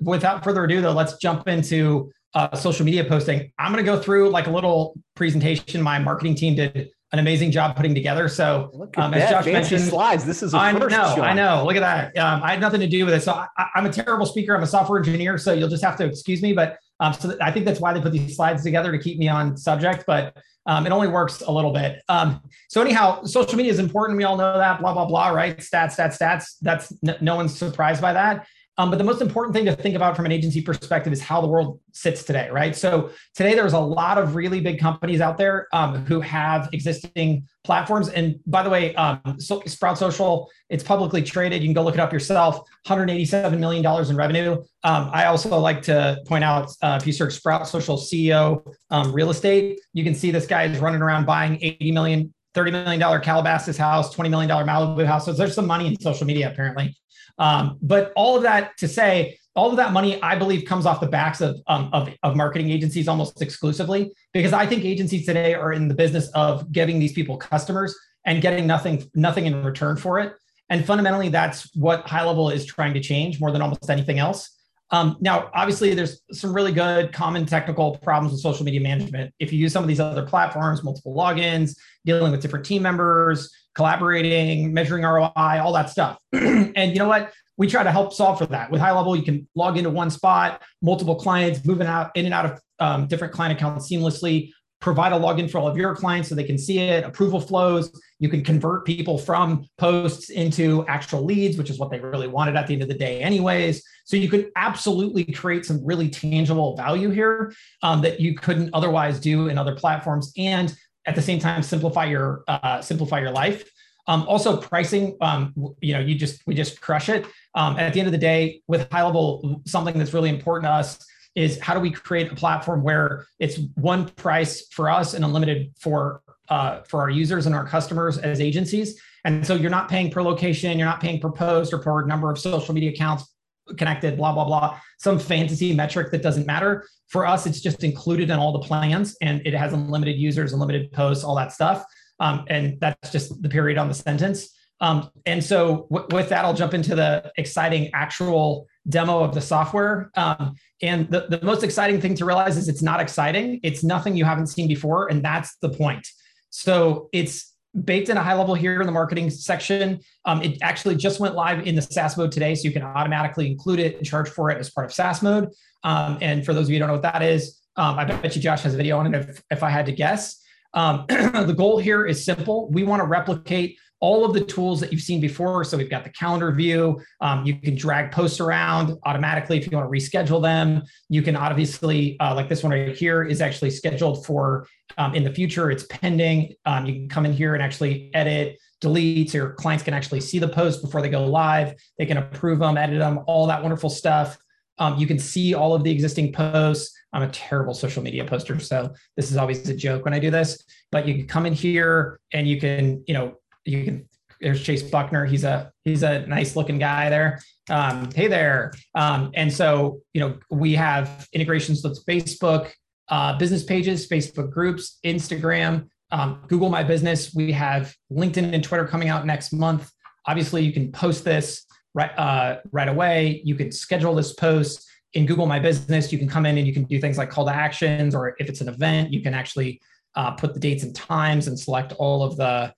without further ado, though, let's jump into uh, social media posting. I'm going to go through like a little presentation my marketing team did an amazing job putting together. So, um, as Josh mentioned, slides. This is a I know, shot. I know. Look at that. Um, I had nothing to do with it. So, I, am a terrible speaker. I'm a software engineer, so you'll just have to excuse me. But um, so I think that's why they put these slides together to keep me on subject. But um, it only works a little bit. Um, so anyhow, social media is important. We all know that. Blah blah blah. Right? Stats, stats, stats. That's n- no one's surprised by that. Um, but the most important thing to think about from an agency perspective is how the world sits today, right? So today there's a lot of really big companies out there um, who have existing platforms. And by the way, um, so Sprout Social, it's publicly traded. You can go look it up yourself. 187 million dollars in revenue. Um, I also like to point out uh, if you search Sprout Social CEO um, real estate, you can see this guy is running around buying 80 million. $30 million Calabasas house, $20 million Malibu house. So there's some money in social media, apparently. Um, but all of that to say, all of that money, I believe, comes off the backs of, um, of, of marketing agencies almost exclusively, because I think agencies today are in the business of giving these people customers and getting nothing nothing in return for it. And fundamentally, that's what high level is trying to change more than almost anything else. Um, now, obviously, there's some really good common technical problems with social media management. If you use some of these other platforms, multiple logins, dealing with different team members, collaborating, measuring ROI, all that stuff. and you know what? We try to help solve for that. With high level, you can log into one spot, multiple clients, moving out in and out of um, different client accounts seamlessly. Provide a login for all of your clients so they can see it. Approval flows. You can convert people from posts into actual leads, which is what they really wanted at the end of the day, anyways. So you could absolutely create some really tangible value here um, that you couldn't otherwise do in other platforms. And at the same time simplify your uh, simplify your life. Um, also, pricing. Um, you know, you just we just crush it. Um, at the end of the day, with high level, something that's really important to us is how do we create a platform where it's one price for us and unlimited for uh, for our users and our customers as agencies. And so you're not paying per location, you're not paying per post or per number of social media accounts connected, blah, blah, blah, some fantasy metric that doesn't matter. For us, it's just included in all the plans and it has unlimited users, unlimited posts, all that stuff. Um, and that's just the period on the sentence. Um, and so w- with that, I'll jump into the exciting actual demo of the software. Um, and the, the most exciting thing to realize is it's not exciting. It's nothing you haven't seen before. And that's the point. So it's baked in a high level here in the marketing section. Um, it actually just went live in the SaaS mode today, so you can automatically include it and charge for it as part of SaaS mode. Um, and for those of you who don't know what that is, um, I bet you Josh has a video on it if, if I had to guess. Um, the goal here is simple. We want to replicate all of the tools that you've seen before. So we've got the calendar view. Um, you can drag posts around automatically if you want to reschedule them. You can obviously, uh, like this one right here, is actually scheduled for um, in the future. It's pending. Um, you can come in here and actually edit, delete. So your clients can actually see the post before they go live. They can approve them, edit them, all that wonderful stuff. Um, you can see all of the existing posts. I'm a terrible social media poster, so this is always a joke when I do this. But you can come in here and you can, you know, you can there's Chase Buckner. He's a he's a nice looking guy there. Um, hey there. Um, and so you know we have integrations with Facebook, uh, business pages, Facebook groups, Instagram, um, Google My Business. We have LinkedIn and Twitter coming out next month. Obviously, you can post this right uh, right away. You can schedule this post in Google My Business. You can come in and you can do things like call to actions, or if it's an event, you can actually uh, put the dates and times and select all of the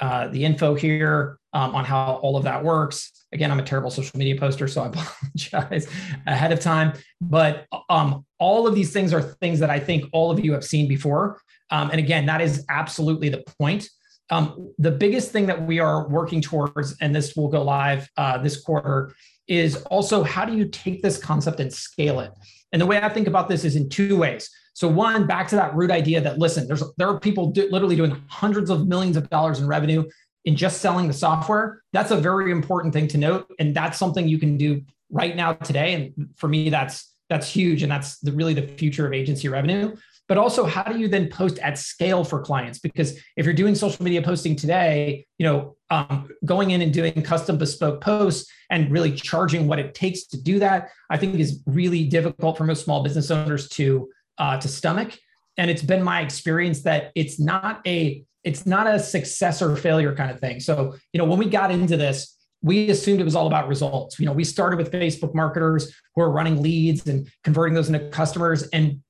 uh, the info here um, on how all of that works. Again, I'm a terrible social media poster, so I apologize ahead of time. But um, all of these things are things that I think all of you have seen before. Um, and again, that is absolutely the point. Um, the biggest thing that we are working towards, and this will go live uh, this quarter, is also how do you take this concept and scale it? And the way I think about this is in two ways. So one, back to that root idea that listen, there's there are people do, literally doing hundreds of millions of dollars in revenue in just selling the software. That's a very important thing to note, and that's something you can do right now today. And for me, that's that's huge, and that's the, really the future of agency revenue. But also, how do you then post at scale for clients? Because if you're doing social media posting today, you know, um, going in and doing custom bespoke posts and really charging what it takes to do that, I think is really difficult for most small business owners to uh, to stomach. And it's been my experience that it's not a it's not a success or failure kind of thing. So you know when we got into this, we assumed it was all about results. You know, we started with Facebook marketers who are running leads and converting those into customers. And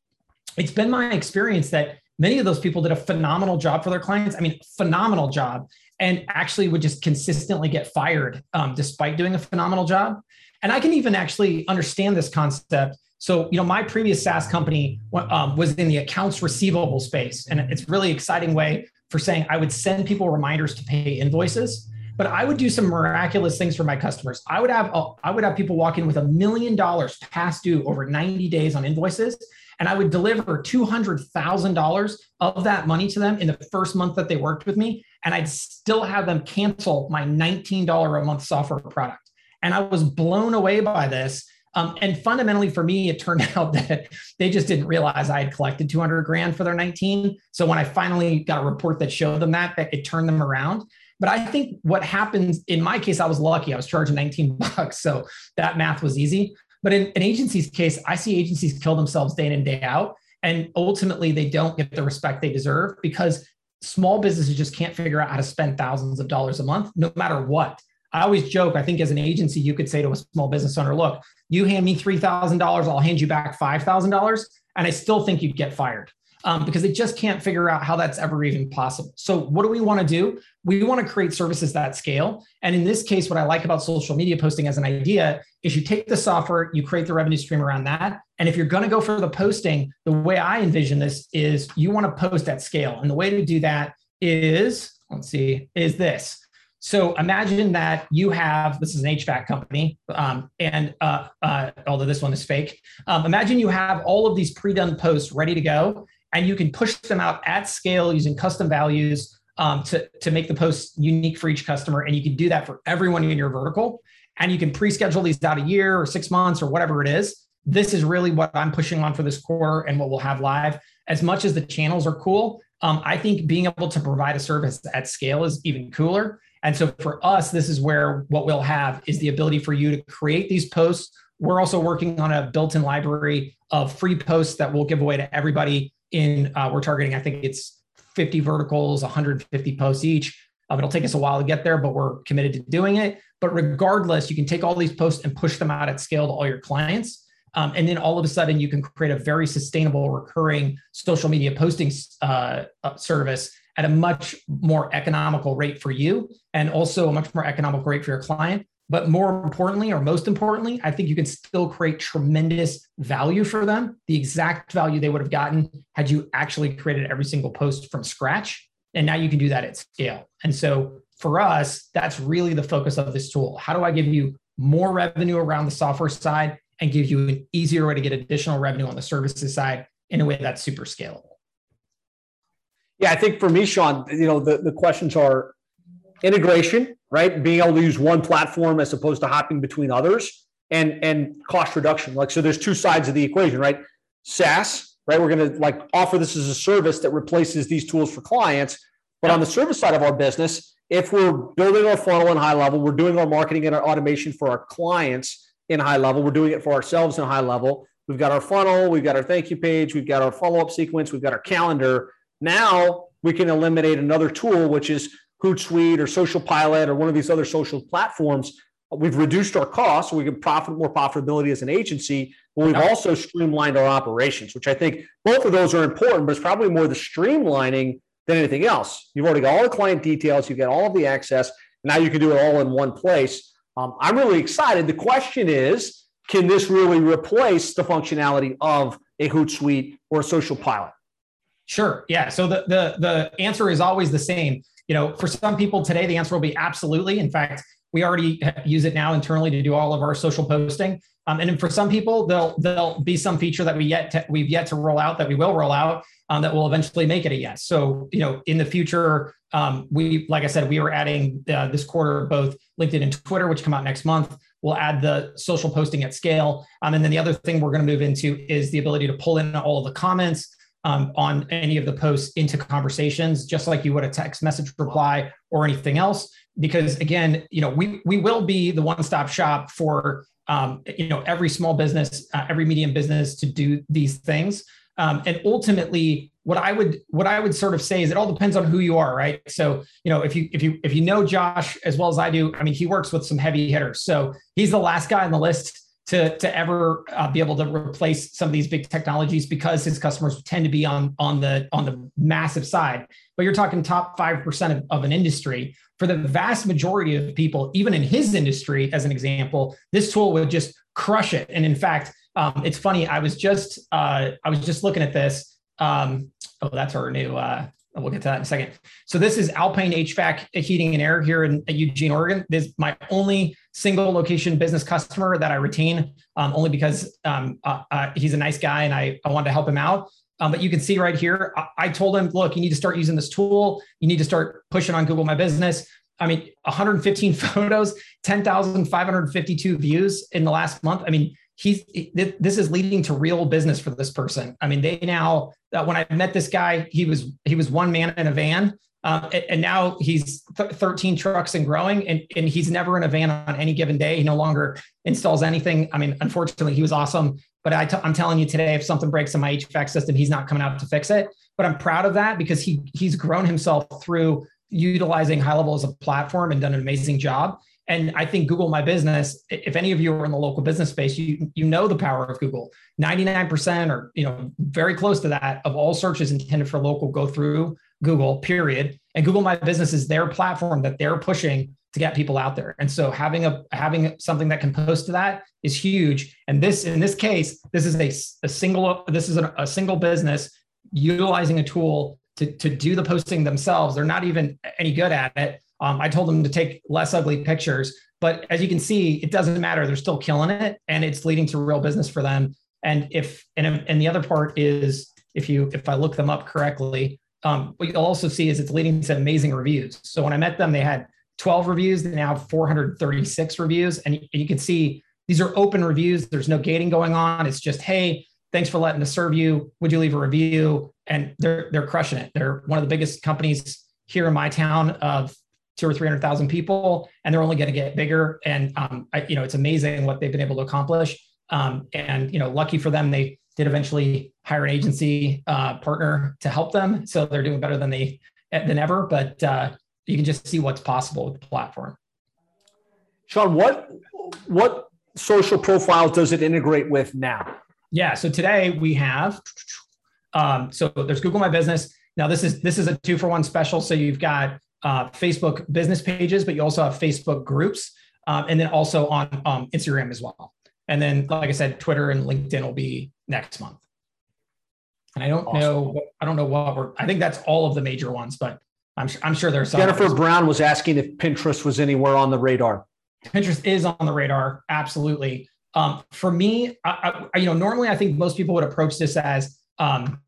it's been my experience that many of those people did a phenomenal job for their clients. I mean, phenomenal job, and actually would just consistently get fired um, despite doing a phenomenal job. And I can even actually understand this concept. So, you know, my previous SaaS company um, was in the accounts receivable space, and it's really exciting way for saying I would send people reminders to pay invoices but I would do some miraculous things for my customers. I would have I would have people walk in with a million dollars past due over 90 days on invoices, and I would deliver $200,000 of that money to them in the first month that they worked with me, and I'd still have them cancel my $19 a month software product. And I was blown away by this. Um, and fundamentally for me, it turned out that they just didn't realize I had collected 200 grand for their 19. So when I finally got a report that showed them that, that it turned them around. But I think what happens in my case, I was lucky. I was charging 19 bucks. So that math was easy. But in an agency's case, I see agencies kill themselves day in and day out. And ultimately, they don't get the respect they deserve because small businesses just can't figure out how to spend thousands of dollars a month, no matter what. I always joke, I think as an agency, you could say to a small business owner, look, you hand me $3,000, I'll hand you back $5,000. And I still think you'd get fired um, because they just can't figure out how that's ever even possible. So, what do we want to do? We want to create services that scale. And in this case, what I like about social media posting as an idea is you take the software, you create the revenue stream around that. And if you're going to go for the posting, the way I envision this is you want to post at scale. And the way to do that is, let's see, is this. So imagine that you have this is an HVAC company, um, and uh, uh, although this one is fake, um, imagine you have all of these pre-done posts ready to go, and you can push them out at scale using custom values um, to, to make the posts unique for each customer. And you can do that for everyone in your vertical. And you can pre-schedule these out a year or six months or whatever it is. This is really what I'm pushing on for this quarter and what we'll have live. As much as the channels are cool, um, I think being able to provide a service at scale is even cooler. And so for us, this is where what we'll have is the ability for you to create these posts. We're also working on a built in library of free posts that we'll give away to everybody in uh, we're targeting i think it's 50 verticals 150 posts each. Um, it'll take us a while to get there but we're committed to doing it. But regardless you can take all these posts and push them out at scale to all your clients. Um, and then all of a sudden you can create a very sustainable recurring social media posting uh, uh service at a much more economical rate for you and also a much more economical rate for your client but more importantly, or most importantly, I think you can still create tremendous value for them, the exact value they would have gotten had you actually created every single post from scratch. And now you can do that at scale. And so for us, that's really the focus of this tool. How do I give you more revenue around the software side and give you an easier way to get additional revenue on the services side in a way that's super scalable? Yeah, I think for me, Sean, you know, the, the questions are integration, right? Being able to use one platform as opposed to hopping between others and and cost reduction. Like so there's two sides of the equation, right? SaaS, right? We're to like offer this as a service that replaces these tools for clients. But on the service side of our business, if we're building our funnel in high level, we're doing our marketing and our automation for our clients in high level, we're doing it for ourselves in high level. We've got our funnel, we've got our thank you page, we've got our follow up sequence, we've got our calendar. Now we can eliminate another tool, which is Hootsuite or Social Pilot or one of these other social platforms, we've reduced our costs so we can profit more profitability as an agency, but we've also streamlined our operations, which I think both of those are important, but it's probably more the streamlining than anything else. You've already got all the client details, you get all of the access, now you can do it all in one place. Um, I'm really excited. The question is, can this really replace the functionality of a Hootsuite or a Social Pilot? Sure. Yeah. So the the the answer is always the same you know, for some people today, the answer will be absolutely. In fact, we already use it now internally to do all of our social posting. Um, and for some people, there'll there'll be some feature that we yet to, we've yet to roll out that we will roll out um, that will eventually make it a yes. So you know, in the future, um, we like I said, we are adding uh, this quarter both LinkedIn and Twitter, which come out next month. We'll add the social posting at scale, um, and then the other thing we're going to move into is the ability to pull in all of the comments um, on any of the posts into conversations, just like you would a text message reply or anything else. Because again, you know, we we will be the one-stop shop for um, you know every small business, uh, every medium business to do these things. Um, and ultimately, what I would what I would sort of say is it all depends on who you are, right? So you know if you if you if you know Josh as well as I do, I mean he works with some heavy hitters, so he's the last guy on the list to to ever uh, be able to replace some of these big technologies because his customers tend to be on on the on the massive side. But you're talking top five percent of, of an industry. For the vast majority of people, even in his industry, as an example, this tool would just crush it. And in fact, um, it's funny. I was just uh, I was just looking at this. Um, oh, that's our new. Uh, we'll get to that in a second. So this is Alpine HVAC Heating and Air here in Eugene, Oregon. This is my only single location business customer that I retain, um, only because um, uh, uh, he's a nice guy and I, I wanted to help him out. Um, but you can see right here, I, I told him, look, you need to start using this tool. You need to start pushing on Google My Business. I mean, 115 photos, 10,552 views in the last month. I mean, he's this is leading to real business for this person. I mean, they now uh, when I met this guy, he was he was one man in a van, uh, and now he's th- 13 trucks and growing, and and he's never in a van on any given day. He no longer installs anything. I mean, unfortunately, he was awesome, but i t- I'm telling you today, if something breaks in my HVAC system, he's not coming out to fix it. But I'm proud of that because he he's grown himself through utilizing high level as a platform and done an amazing job. And I think Google My Business, if any of you are in the local business space, you you know the power of Google. 99% or you know very close to that of all searches intended for local go through Google, period. And Google My Business is their platform that they're pushing to get people out there. And so having a having something that can post to that is huge. And this in this case, this is a, a single this is a, a single business utilizing a tool to, to do the posting themselves. They're not even any good at it um, I told them to take less ugly pictures, but as you can see, it doesn't matter. They're still killing it, and it's leading to real business for them. And if and and the other part is if you if I look them up correctly, um, what you'll also see is it's leading to amazing reviews. So when I met them, they had 12 reviews. They now have 436 reviews, and you, you can see these are open reviews. There's no gating going on. It's just hey, thanks for letting us serve you. Would you leave a review? And they're they're crushing it. They're one of the biggest companies here in my town of two or three hundred thousand people, and they're only going to get bigger. And um, I, you know, it's amazing what they've been able to accomplish. Um, and you know, lucky for them, they did eventually hire an agency uh, partner to help them, so they're doing better than they than ever. But uh, you can just see what's possible with the platform. Sean, what what social profiles does it integrate with now? Yeah, so today we have um, so there's Google My Business. Now this is this is a two for one special. So you've got uh, Facebook business pages, but you also have Facebook groups, um, and then also on um, Instagram as well. And then, like I said, Twitter and LinkedIn will be next month. And I don't awesome. know, I don't know what we're. I think that's all of the major ones, but I'm I'm sure there's some. Jennifer Brown was asking if Pinterest was anywhere on the radar. Pinterest is on the radar, absolutely. Um, for me, I, I, you know, normally I think most people would approach this as, um,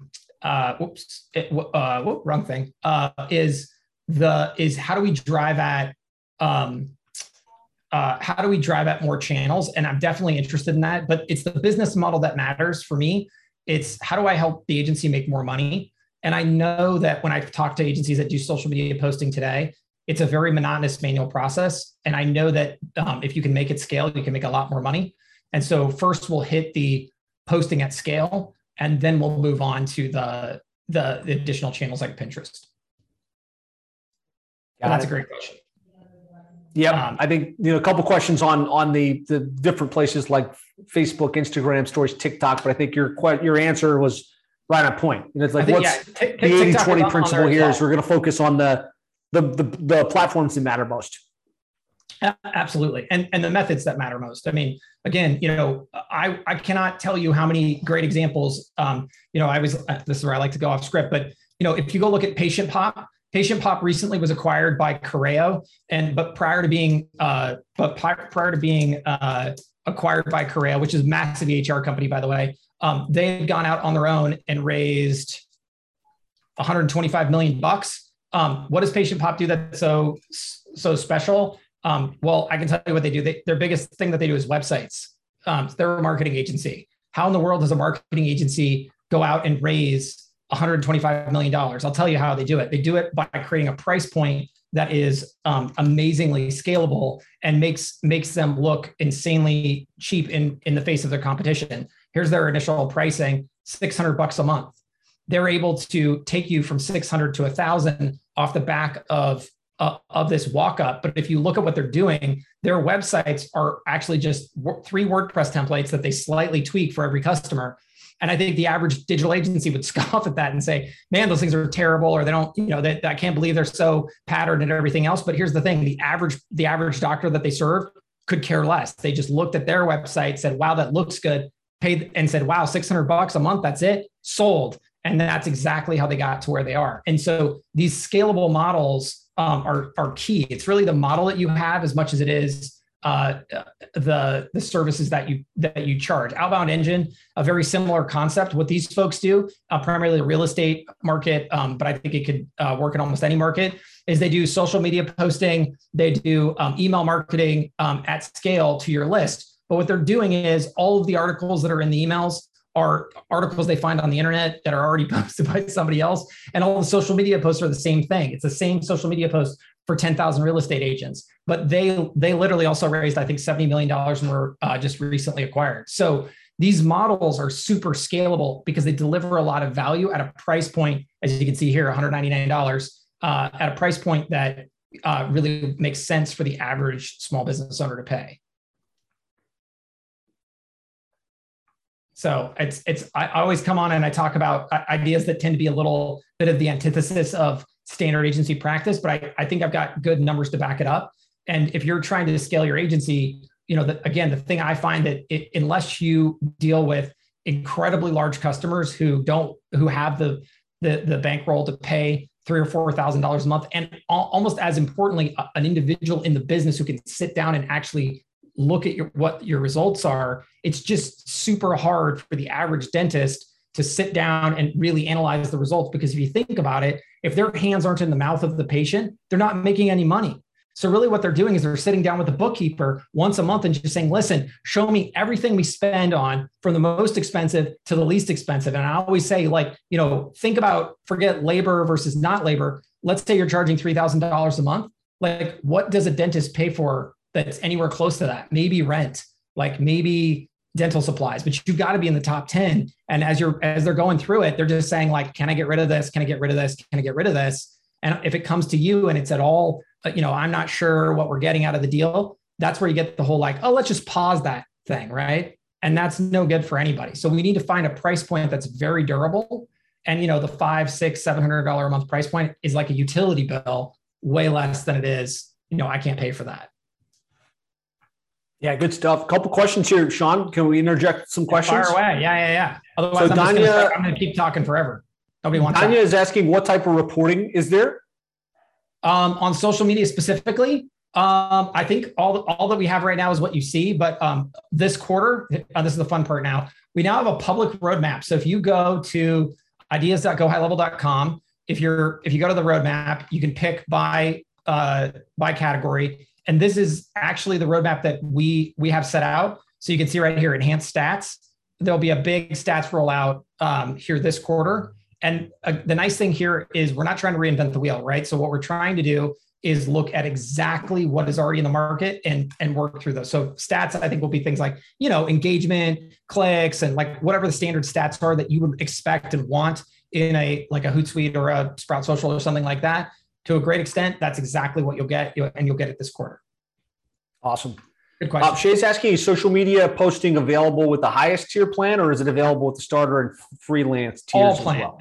uh, whoops, it, uh, whoop, wrong thing, uh, is the is how do we drive at um, uh, how do we drive at more channels? And I'm definitely interested in that. But it's the business model that matters for me. It's how do I help the agency make more money? And I know that when I've talked to agencies that do social media posting today, it's a very monotonous manual process. And I know that um, if you can make it scale, you can make a lot more money. And so first we'll hit the posting at scale, and then we'll move on to the the, the additional channels like Pinterest that's a great question. Yeah, um, I think you know a couple questions on on the the different places like Facebook, Instagram, Stories, TikTok. But I think your your answer was right on point. Know, it's like think, what's yeah, t- the 80 20 principle here is we're going to focus on the, the the the platforms that matter most. Absolutely, and and the methods that matter most. I mean, again, you know, I I cannot tell you how many great examples. Um, you know, I was this is where I like to go off script, but you know, if you go look at Patient Pop, Patient Pop recently was acquired by Kareo, and but prior to being uh, but prior to being uh, acquired by Kareo, which is a massive EHR company, by the way, um, they had gone out on their own and raised 125 million bucks. Um, what does Patient Pop do that's so so special? Um, well, I can tell you what they do. They, their biggest thing that they do is websites. Um, they're a marketing agency. How in the world does a marketing agency go out and raise $125 million. I'll tell you how they do it. They do it by creating a price point that is um, amazingly scalable and makes makes them look insanely cheap in in the face of their competition. Here's their initial pricing: 600 bucks a month. they're able to take you from 600 to 1000 off the back of uh, of this walk up but if you look at what they're doing their websites are actually just three wordpress templates that they slightly tweak for every customer and I think the average digital agency would scoff at that and say, man, those things are terrible, or they don't, you know, that I can't believe they're so patterned and everything else. But here's the thing: the average, the average doctor that they serve could care less. They just looked at their website, said, wow, that looks good, paid and said, wow, 600 bucks a month, that's it, sold. And that's exactly how they got to where they are. And so these scalable models um, are, are key. It's really the model that you have as much as it is uh, the the services that you that you charge. Outbound Engine, a very similar concept. What these folks do, uh, primarily the real estate market, um, but I think it could uh, work in almost any market. Is they do social media posting, they do um, email marketing um, at scale to your list. But what they're doing is all of the articles that are in the emails are articles they find on the internet that are already posted by somebody else, and all the social media posts are the same thing. It's the same social media post for 10,000 real estate agents. But they they literally also raised, I think, $70 million and were uh, just recently acquired. So these models are super scalable because they deliver a lot of value at a price point, as you can see here, $199 uh, at a price point that uh, really makes sense for the average small business owner to pay. So it's it's I always come on and I talk about uh, ideas that tend to be a little bit of the antithesis of standard agency practice, but I, I think I've got good numbers to back it up. And if you're trying to scale your agency, you know, the, again, the thing I find that it, unless you deal with incredibly large customers who don't, who have the, the, the bankroll to pay three or four thousand dollars a month, and almost as importantly, an individual in the business who can sit down and actually look at your what your results are. It's just super hard for the average dentist to sit down and really analyze the results because if you think about it, if their hands aren't in the mouth of the patient, they're not making any money. So really what they're doing is they're sitting down with the bookkeeper once a month and just saying, listen, show me everything we spend on from the most expensive to the least expensive. And I always say, like, you know, think about forget labor versus not labor. Let's say you're charging $3,000 a month. Like, what does a dentist pay for that's anywhere close to that? Maybe rent, like maybe dental supplies, but you've got to be in the top 10. And as you're as they're going through it, they're just saying, like, can I get rid of this? Can I get rid of this? Can I get rid of this? And if it comes to you and it's at all, uh, you know, I'm not sure what we're getting out of the deal, that's where you get the whole like, oh, let's just pause that thing, right? And that's no good for anybody. So we need to find a price point that's very durable. And you know, the five, six, seven hundred dollar a month price point is like a utility bill, way less than it is, you know, I can't pay for that. Yeah, good stuff. A couple questions here, Sean. Can we interject some questions? Fire away. Yeah, yeah, yeah. Otherwise, so I'm, Danya, gonna, I'm gonna keep talking forever. Nobody wants. Danya that. is asking, what type of reporting is there? Um, on social media specifically, um, I think all all that we have right now is what you see. But um, this quarter, uh, this is the fun part now. We now have a public roadmap. So if you go to ideas.gohighlevel.com, if you're if you go to the roadmap, you can pick by uh, by category and this is actually the roadmap that we we have set out. So you can see right here, enhanced stats. There'll be a big stats rollout um, here this quarter. And uh, the nice thing here is we're not trying to reinvent the wheel, right? So what we're trying to do is look at exactly what is already in the market and and work through those. So stats, I think, will be things like you know engagement, clicks, and like whatever the standard stats are that you would expect and want in a like a Hootsuite or a Sprout Social or something like that to a great extent, that's exactly what you'll get, and you'll get it this quarter. Awesome. Good question. Uh, Shay's asking: Is social media posting available with the highest tier plan, or is it available with the starter and freelance tiers All plans. Well?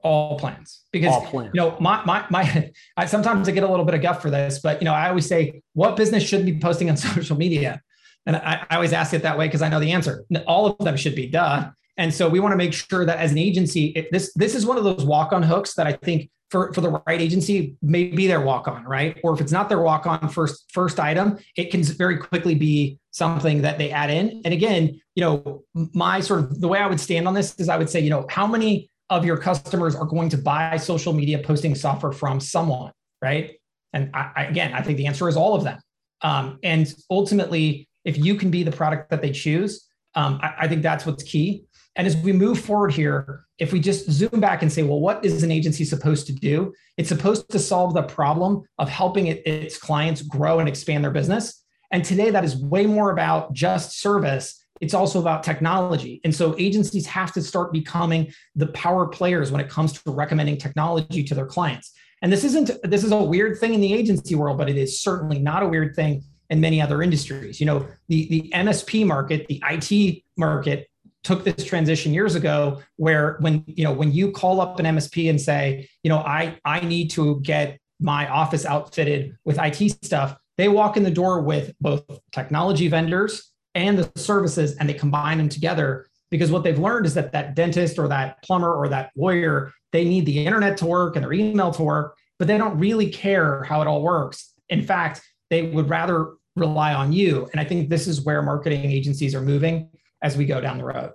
All plans, because All plans. you know, my my my. I sometimes I get a little bit of guff for this, but you know, I always say, what business should be posting on social media? And I, I always ask it that way because I know the answer. All of them should be, duh. And so we want to make sure that as an agency, it, this this is one of those walk on hooks that I think for, for the right agency may be their walk on, right? Or if it's not their walk on first first item, it can very quickly be something that they add in. And again, you know, my sort of the way I would stand on this is I would say, you know, how many of your customers are going to buy social media posting software from someone, right? And I, I, again, I think the answer is all of them. Um, and ultimately, if you can be the product that they choose, um, I, I think that's what's key. And as we move forward here, if we just zoom back and say, well, what is an agency supposed to do? It's supposed to solve the problem of helping it, its clients grow and expand their business. And today, that is way more about just service. it's also about technology. And so agencies have to start becoming the power players when it comes to recommending technology to their clients. And this isn't this is a weird thing in the agency world, but it is certainly not a weird thing in many other industries. You know, the the MSP market, the IT market took this transition years ago where when you know when you call up an MSP and say, you know, I I need to get my office outfitted with IT stuff, they walk in the door with both technology vendors and the services and they combine them together because what they've learned is that that dentist or that plumber or that lawyer they need the internet to work and their email to work but they don't really care how it all works. In fact they would rather rely on you. And i think this is where marketing agencies are moving as we go down the road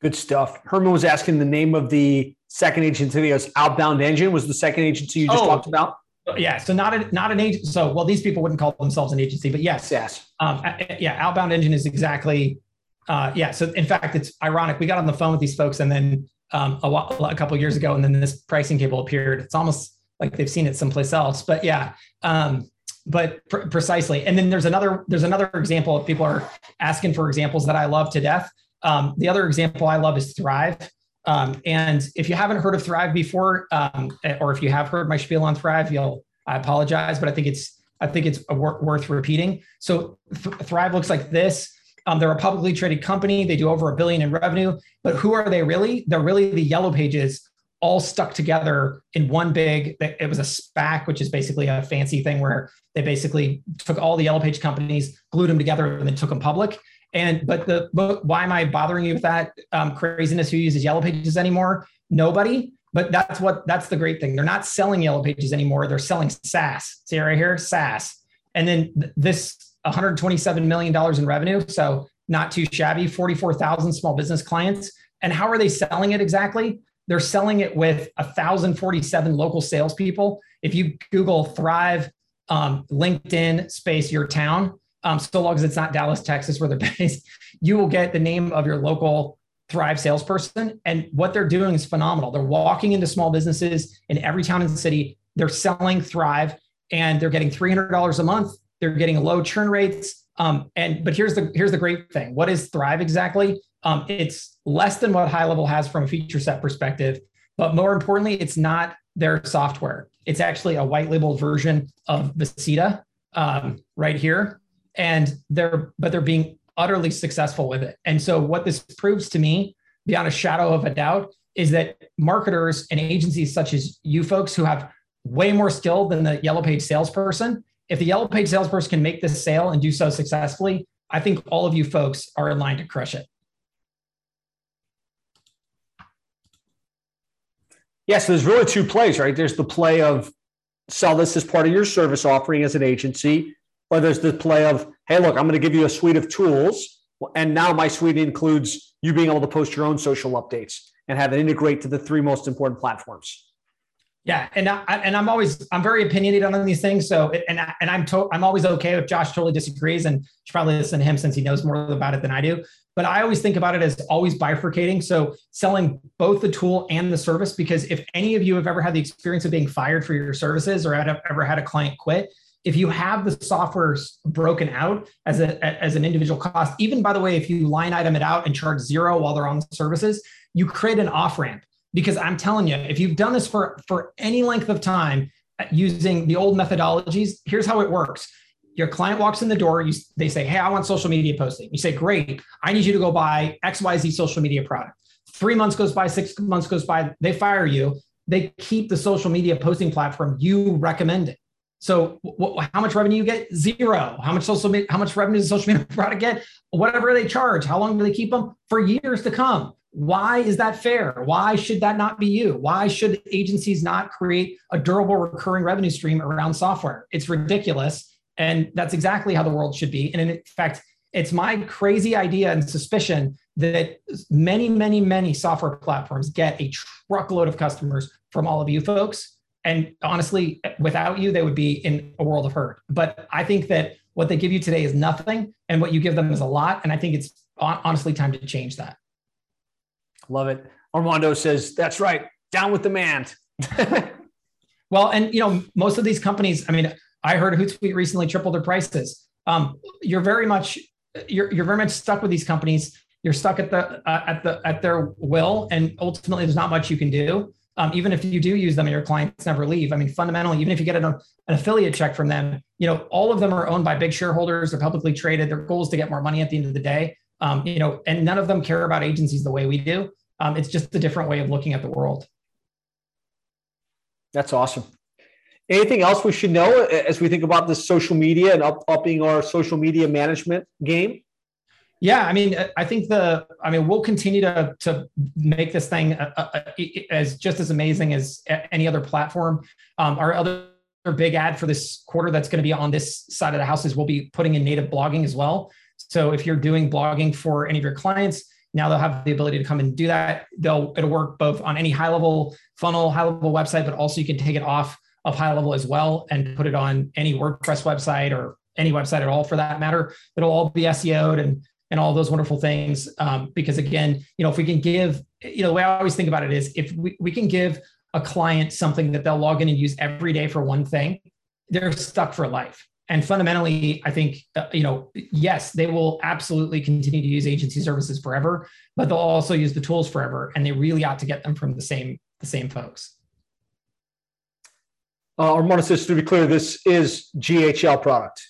good stuff herman was asking the name of the second agency was outbound engine was the second agency you just oh, talked about yeah, so not a not an agent. So well, these people wouldn't call themselves an agency, but yes, yes, um, yeah. Outbound Engine is exactly, uh, yeah. So in fact, it's ironic. We got on the phone with these folks, and then um, a, while, a couple years ago, and then this pricing table appeared. It's almost like they've seen it someplace else. But yeah, um, but pr- precisely. And then there's another there's another example. People are asking for examples that I love to death, um, the other example I love is Thryv. Um, and if you haven't heard of Thryv before, um, or if you have heard my spiel on Thryv, you'll I apologize, but I think it's I think it's worth repeating. So Th- Thryv looks like this. Um, they're a publicly traded company. They do over a billion in revenue. But who are they really? They're really the yellow pages all stuck together in one big it was a spac which is basically a fancy thing where they basically took all the yellow page companies glued them together and then took them public and but the but why am I bothering you with that um, craziness? Who uses yellow pages anymore? Nobody. But that's what that's the great thing. They're not selling yellow pages anymore. They're selling SaaS. See right here, SaaS. And then this 127 million dollars in revenue. So not too shabby. 44,000 small business clients. And how are they selling it exactly? They're selling it with 1,047 local salespeople. If you Google Thryv, um, LinkedIn space your town, um, so long as it's not Dallas, Texas, where they're based, you will get the name of your local Thryv salesperson. And what they're doing is phenomenal. They're walking into small businesses in every town and city. They're selling Thryv and they're getting $300 a month. They're getting low churn rates. Um, and but here's the here's the great thing. What is Thryv exactly? Um, it's less than what High Level has from a feature set perspective, but more importantly, it's not their software. It's actually a white labeled version of vcita um, right here and they're but they're being utterly successful with it. And so what this proves to me, beyond a shadow of a doubt, is that marketers and agencies such as you folks who have way more skill than the yellow page salesperson, if the yellow page salesperson can make this sale and do so successfully, I think all of you folks are in line to crush it. Yeah, so there's really two plays, right? There's the play of sell this as part of your service offering as an agency, or there's the play of, hey, look, I'm going to give you a suite of tools. And now my suite includes you being able to post your own social updates and have it integrate to the three most important platforms. Yeah, and I, and I'm always I'm very opinionated on these things. So and and I'm to, I'm always okay if Josh totally disagrees, and should probably listen to him since he knows more about it than I do. But I always think about it as always bifurcating. So selling both the tool and the service, because if any of you have ever had the experience of being fired for your services or had ever had a client quit, if you have the software broken out as a as an individual cost, even by the way, if you line item it out and charge zero while they're on the services, you create an off ramp. Because I'm telling you, if you've done this for for any length of time uh, using the old methodologies, here's how it works. Your client walks in the door, you, they say, Hey, I want social media posting. You say, Great, I need you to go buy XYZ social media product. Three months goes by, six months goes by, they fire you. They keep the social media posting platform you recommended. So wh- how much revenue you get? Zero. How much social media, how much revenue does social media product get? Whatever they charge. How long do they keep them? For years to come. Why is that fair? Why should that not be you? Why should agencies not create a durable recurring revenue stream around software? It's ridiculous. And that's exactly how the world should be. And in fact, it's my crazy idea and suspicion that many, many, many software platforms get a truckload of customers from all of you folks and honestly, without you, they would be in a world of hurt. But I think that what they give you today is nothing, and what you give them is a lot. And I think it's honestly time to change that. Love it. Armando says, "That's right. Down with demand." well, and you know, most of these companies. I mean, I heard Hootsuite recently tripled their prices. um, you're very much you're you're very much stuck with these companies. You're stuck at the uh, at the at their will, and ultimately, there's not much you can do. Um, even if you do use them and your clients never leave. I mean, fundamentally, even if you get an, an affiliate check from them, you know, all of them are owned by big shareholders. They're publicly traded. Their goal is to get more money at the end of the day. Um, you know, and none of them care about agencies the way we do. Um, it's just a different way of looking at the world. That's awesome. Anything else we should know as we think about the social media and up, upping our social media management game? Yeah, I mean, I think the, I mean, we'll continue to to make this thing uh, uh, uh as just as amazing as any other platform. Um, our other big ad for this quarter that's going to be on this side of the house is we'll be putting in native blogging as well. So if you're doing blogging for any of your clients, now they'll have the ability to come and do that. They'll it'll work both on any high level funnel, high level website, but also you can take it off of high level as well and put it on any WordPress website or any website at all for that matter. It'll all be SEO'd and and all those wonderful things. Um, because again, you know, if we can give, you know, the way I always think about it is if we, we can give a client something that they'll log in and use every day for one thing, they're stuck for life. And fundamentally, I think, uh, you know, yes, they will absolutely continue to use agency services forever, but they'll also use the tools forever. And they really ought to get them from the same, the same folks. Uh, says, to be clear, this is GHL product.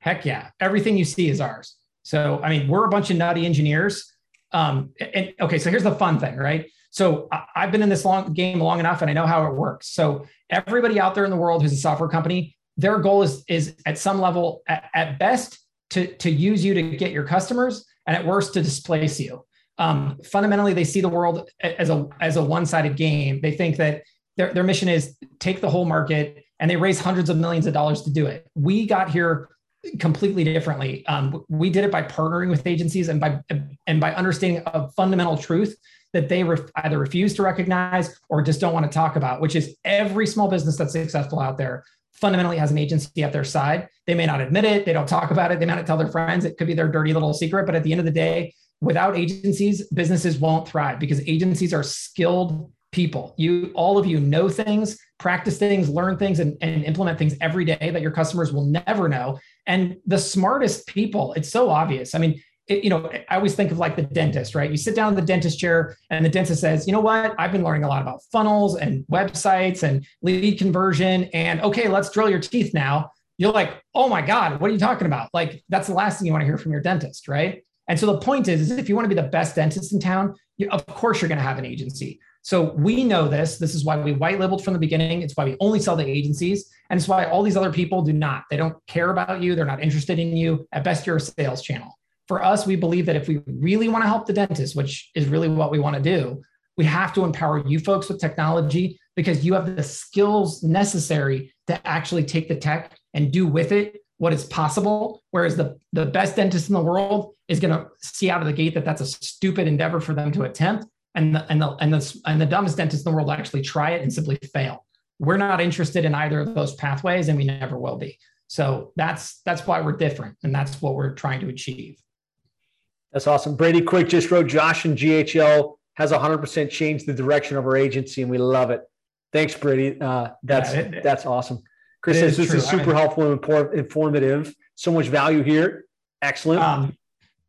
Heck yeah. Everything you see is ours. So, I mean, we're a bunch of nutty engineers. Um, and okay, so here's the fun thing, right? So I've been in this long game long enough and I know how it works. So everybody out there in the world who's a software company, their goal is, is at some level, at, at best, to, to use you to get your customers, and at worst, to displace you. Um, fundamentally, they see the world as a as a one-sided game. They think that their, their mission is take the whole market, and they raise hundreds of millions of dollars to do it. We got here completely differently. Um, we did it by partnering with agencies and by and by understanding a fundamental truth that they either refuse to recognize or just don't want to talk about, which is every small business that's successful out there fundamentally has an agency at their side. They may not admit it, they don't talk about it, they might not tell their friends. It could be their dirty little secret, but at the end of the day, without agencies, businesses won't thrive because agencies are skilled people. You all of you know things, practice things, learn things, and, and implement things every day that your customers will never know. And the smartest people, it's so obvious. I mean, it, you know, I always think of like the dentist, right? You sit down in the dentist chair and the dentist says, you know what? I've been learning a lot about funnels and websites and lead conversion. And okay, let's drill your teeth now. You're like, oh my God, what are you talking about? Like, that's the last thing you want to hear from your dentist, right? And so the point is, is if you want to be the best dentist in town, you, of course you're going to have an agency. So we know this. This is why we white labeled from the beginning. It's why we only sell to agencies. And it's why all these other people do not. They don't care about you. They're not interested in you. At best, you're a sales channel for us, we believe that if we really want to help the dentist, which is really what we want to do, we have to empower you folks with technology because you have the skills necessary to actually take the tech and do with it what is possible. Whereas the, the best dentist in the world is going to see out of the gate that that's a stupid endeavor for them to attempt. And the, and the, and the, and the dumbest dentist in the world actually try it and simply fail. We're not interested in either of those pathways and we never will be. So that's, that's why we're different. And that's what we're trying to achieve. That's awesome. Brady Quick just wrote Josh and GHL has 100% changed the direction of our agency, and we love it. Thanks, Brady. Uh, that's yeah, it, that's awesome. Chris says this true. is super I mean, helpful and informative. So much value here. Excellent. Um,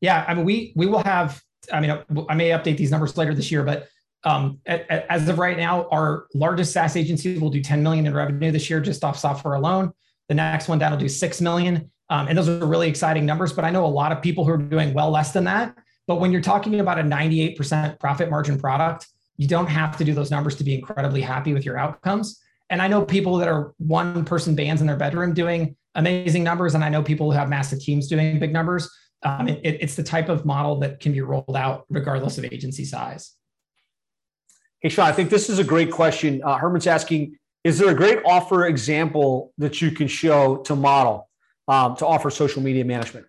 yeah, I mean, we we will have. I mean, I may update these numbers later this year, but um, as of right now, our largest SaaS agency will do 10 million in revenue this year just off software alone. The next one will do six million. Um, and those are really exciting numbers, but I know a lot of people who are doing well less than that. But when you're talking about a 98% profit margin product, you don't have to do those numbers to be incredibly happy with your outcomes. And I know people that are one person bands in their bedroom doing amazing numbers. And I know people who have massive teams doing big numbers. Um, it, it's the type of model that can be rolled out regardless of agency size. Hey, Sean, I think this is a great question. Uh, Herman's asking Is there a great offer example that you can show to model? um, to offer social media management?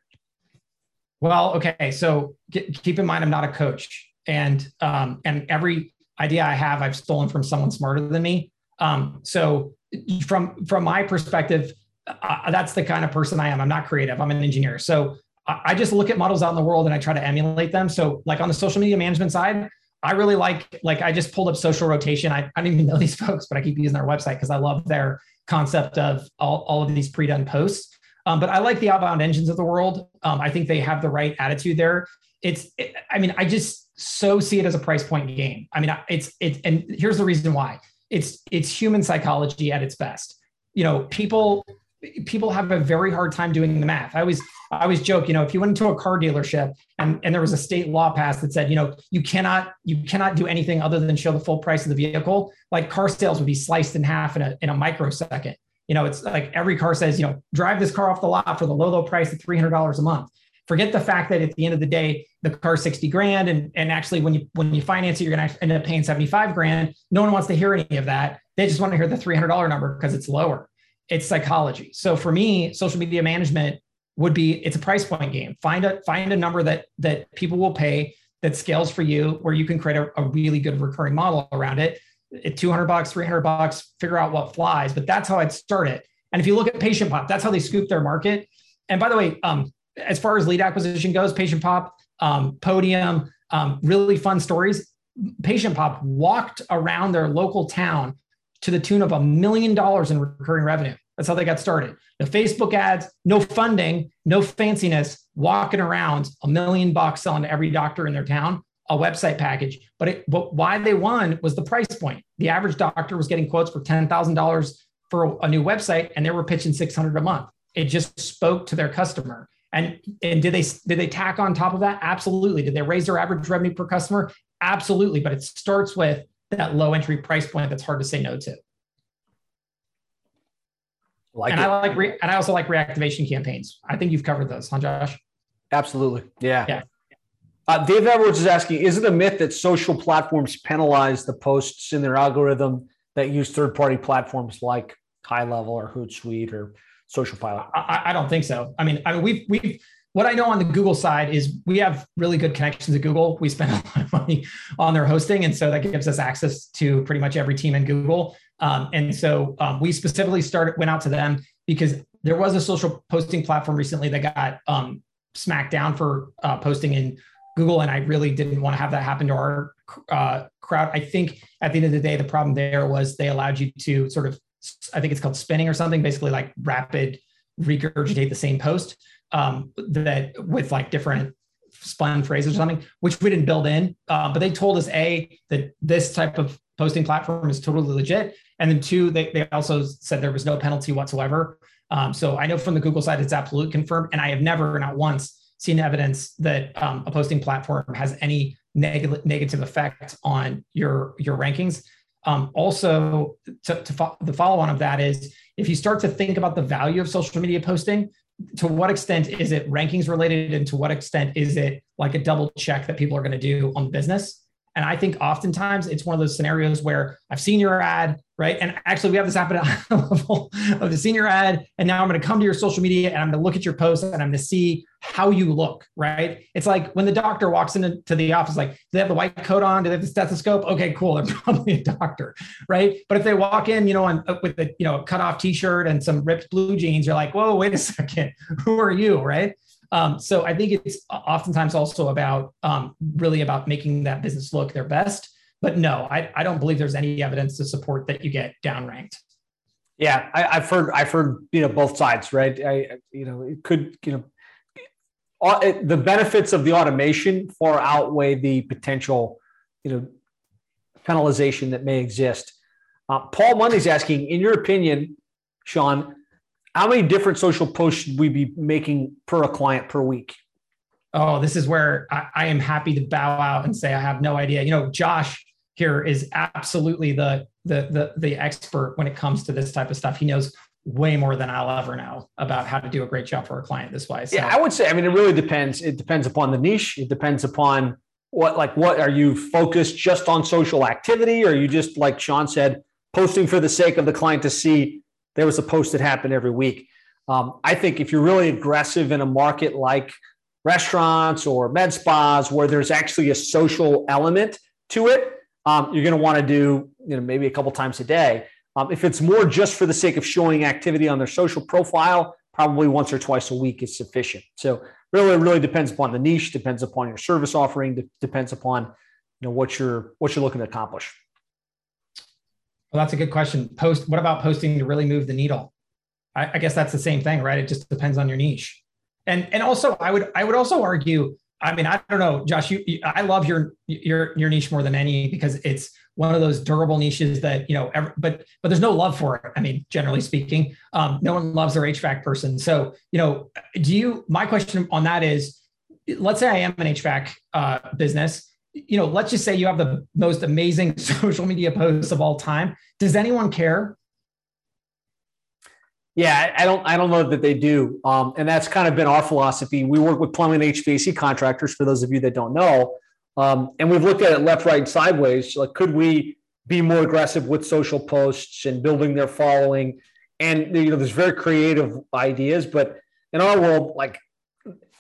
Well, okay. So keep in mind, I'm not a coach, and um, and every idea I have, I've stolen from someone smarter than me. Um, so from from my perspective, uh, that's the kind of person I am. I'm not creative. I'm an engineer. So I just look at models out in the world and I try to emulate them. So like on the social media management side, I really like like I just pulled up social rotation. I, I don't even know these folks, but I keep using their website because I love their concept of all, all of these pre-done posts. Um, but I like the outbound engines of the world. Um, I think they have the right attitude there. It's, it, I mean, I just so see it as a price point game. I mean, it's, it's, and here's the reason why it's, it's human psychology at its best. You know, people, people have a very hard time doing the math. I always, I always joke, you know, if you went into a car dealership and, and there was a state law passed that said, you know, you cannot, you cannot do anything other than show the full price of the vehicle, like car sales would be sliced in half in a, in a microsecond. You know, it's like every car says, you know, drive this car off the lot for the low, low price of $300 a month. Forget the fact that at the end of the day, the car's 60 grand. And, and actually when you, when you finance it, you're going to end up paying 75 grand. No one wants to hear any of that. They just want to hear the $300 number because it's lower. It's psychology. So for me, social media management would be, it's a price point game. Find a, find a number that, that people will pay that scales for you, where you can create a, a really good recurring model around it at 200 bucks, 300 bucks, figure out what flies. But that's how I'd start it. And if you look at PatientPop, that's how they scoop their market. And by the way, um, as far as lead acquisition goes, PatientPop, um, Podium, um, really fun stories. PatientPop walked around their local town to the tune of a million dollars in recurring revenue. That's how they got started. No Facebook ads, no funding, no fanciness, walking around a million bucks selling to every doctor in their town a website package. But it, but why they won was the price point. The average doctor was getting quotes for ten thousand dollars for a new website, and they were pitching six hundred a month. It just spoke to their customer. And and did they did they tack on top of that? Absolutely. Did they raise their average revenue per customer? Absolutely. But it starts with that low entry price point that's hard to say no to. Like and it. I like re- and I also like reactivation campaigns. I think you've covered those, huh, Josh? Absolutely. Yeah. Yeah. Uh, Dave Edwards is asking: Is it a myth that social platforms penalize the posts in their algorithm that use third-party platforms like High Level or Hootsuite or SocialPilot? I, I don't think so. I mean, I mean, we've we've what I know on the Google side is we have really good connections at Google. We spend a lot of money on their hosting, and so that gives us access to pretty much every team in Google. Um, and so um, we specifically started went out to them because there was a social posting platform recently that got um, smacked down for uh, posting in Google, and I really didn't want to have that happen to our uh, crowd. I think at the end of the day, the problem there was they allowed you to sort of, I think it's called spinning or something, basically like rapid regurgitate the same post um, that with like different spun phrases or something, which we didn't build in. Uh, but they told us a that this type of posting platform is totally legit, and then two, they they also said there was no penalty whatsoever. Um, so I know from the Google side it's absolutely confirmed, and I have never, not once, seen evidence that um, a posting platform has any neg- negative effect on your your rankings. Um, also, to, to fo- the follow on of that is if you start to think about the value of social media posting, to what extent is it rankings related, and to what extent is it like a double check that people are going to do on business? And I think oftentimes it's one of those scenarios where I've seen your ad, right? And actually, we have this happen at level of the senior ad. And now I'm going to come to your social media and I'm going to look at your posts and I'm going to see how you look, right? It's like when the doctor walks into the office, like, do they have the white coat on? Do they have the stethoscope? Okay, cool. They're probably a doctor, right? But if they walk in, you know, on, uh, with a you know cut off t-shirt and some ripped blue jeans, you're like, whoa, wait a second, who are you, right? Um, so I think it's oftentimes also about um, really about making that business look their best. But no, I, I don't believe there's any evidence to support that you get downranked. Yeah, I, have heard I've heard you know both sides, right? I you know it could you know all the benefits of the automation far outweigh the potential you know penalization that may exist. Uh, Paul Money's asking, in your opinion, Sean, how many different social posts should we be making per a client per week? Oh, this is where I, I am happy to bow out and say I have no idea. You know, Josh here is absolutely the the the the expert when it comes to this type of stuff. He knows way more than I'll ever know about how to do a great job for a client this way. So. Yeah, I would say. I mean, it really depends. It depends upon the niche. It depends upon what, like, what are you focused just on social activity? Or are you just like Sean said, posting for the sake of the client to see there was a post that happened every week. Um, I think if you're really aggressive in a market like restaurants or med spas where there's actually a social element to it, um, you're going to want to do you know maybe a couple times a day. Um, if it's more just for the sake of showing activity on their social profile, probably once or twice a week is sufficient. So really, it really depends upon the niche, depends upon your service offering, depends upon you know what you're what you're looking to accomplish. Well, that's a good question. Post. What about posting to really move the needle? I, I guess that's the same thing, right? It just depends on your niche. And and also, I would I would also argue. I mean, I don't know, Josh. You, you I love your your your niche more than any because it's one of those durable niches that you know. Every, but but there's no love for it. I mean, generally speaking, um, no one loves their HVAC person. So you know, do you? My question on that is, let's say I am an HVAC uh, business. You know, let's just say you have the most amazing social media posts of all time. Does anyone care? Yeah, I don't. I don't know that they do, um, and that's kind of been our philosophy. We work with plumbing and HVAC contractors. For those of you that don't know, um, and we've looked at it left, right, and sideways. Like, could we be more aggressive with social posts and building their following? And you know, there's very creative ideas, but in our world, like,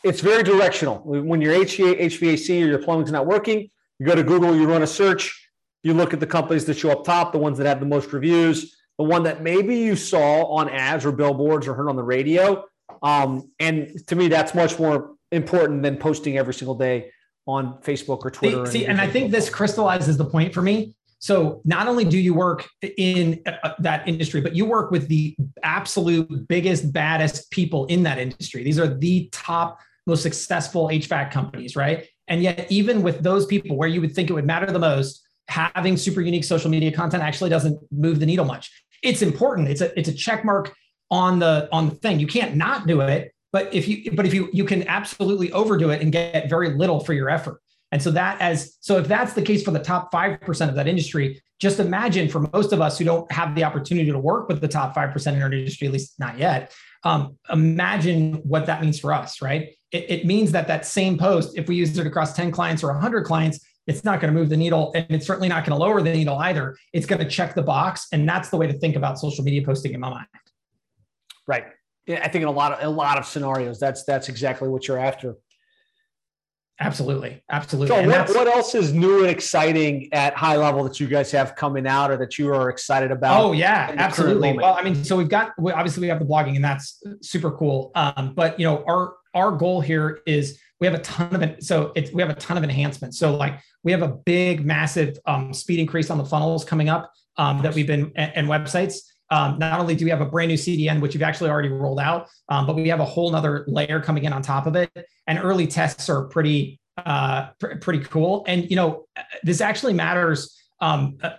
it's very directional. When your HVAC or your plumbing's not working, you go to Google, you run a search, you look at the companies that show up top, the ones that have the most reviews the one that maybe you saw on ads or billboards or heard on the radio. Um, and to me, that's much more important than posting every single day on Facebook or Twitter. See, and, and I think this crystallizes the point for me. So not only do you work in uh, that industry, but you work with the absolute biggest, baddest people in that industry. These are the top, most successful HVAC companies, right? And yet, even with those people where you would think it would matter the most, having super unique social media content actually doesn't move the needle much it's important. It's a it's a check mark on the on the thing. You can't not do it, but if you but if you you can absolutely overdo it and get very little for your effort. And so that as so if that's the case for the top 5% of that industry, just imagine for most of us who don't have the opportunity to work with the top 5% in our industry, at least not yet, um, imagine what that means for us, right? It, it means that that same post, if we use it across 10 clients or 100 clients, it's not going to move the needle and it's certainly not going to lower the needle either. It's going to check the box. And that's the way to think about social media posting in my mind. Right. I think in a lot of a lot of scenarios, that's that's exactly what you're after. Absolutely. Absolutely. So what, what else is new and exciting at high level that you guys have coming out or that you are excited about? Oh yeah, absolutely. Well, I mean, so we've got, obviously we have the blogging and that's super cool. Um, but you know, our, our goal here is we have a ton of. So it's, we have a ton of enhancements. So like we have a big, massive um, speed increase on the funnels coming up um, that we've been and, and websites. Um, not only do we have a brand new CDN, which you've actually already rolled out, um, but we have a whole nother layer coming in on top of it. And early tests are pretty, uh, pr- pretty cool. And you know, this actually matters um, uh,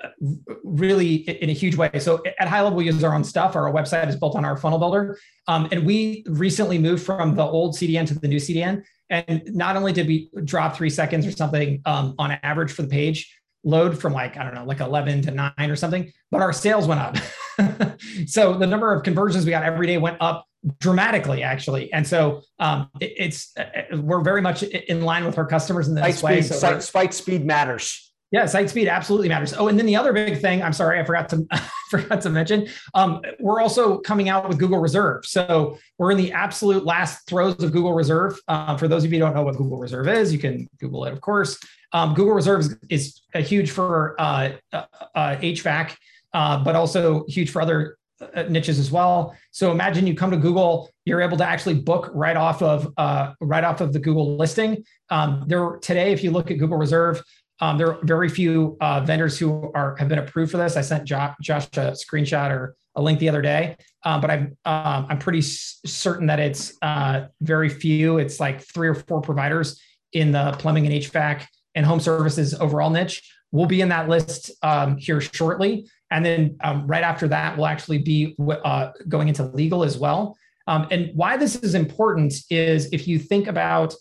really in a huge way. So at high level, we use our own stuff. Our website is built on our funnel builder. Um, and we recently moved from the old CDN to the new CDN. And not only did we drop three seconds or something um, on average for the page load from like, I don't know, like 11 to nine or something, but our sales went up. so the number of conversions we got every day went up dramatically actually and so um, it, it's uh, we're very much in line with our customers in this spike way speed, so spike speed matters yeah, site speed absolutely matters. Oh, and then the other big thing, I'm sorry, I forgot to forgot to mention, um, we're also coming out with Google Reserve. So we're in the absolute last throes of Google Reserve. Uh, for those of you who don't know what Google Reserve is, you can Google it, of course. Um, Google Reserve is, is a huge for uh, uh, uh HVAC, uh, but also huge for other uh, niches as well. So imagine you come to Google, you're able to actually book right off of right off of the Google listing. Um, there today, if you look at Google Reserve, um, there are very few uh, vendors who are have been approved for this. I sent Josh, Josh a screenshot or a link the other day, um, but I'm um, I'm pretty certain that it's uh, very few. It's like three or four providers in the plumbing and HVAC and home services overall niche. We'll be in that list um, here shortly, and then um, right after that, we'll actually be uh, going into legal as well. Um, and why this is important is if you think about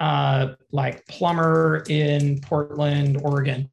uh, like plumber in Portland, Oregon.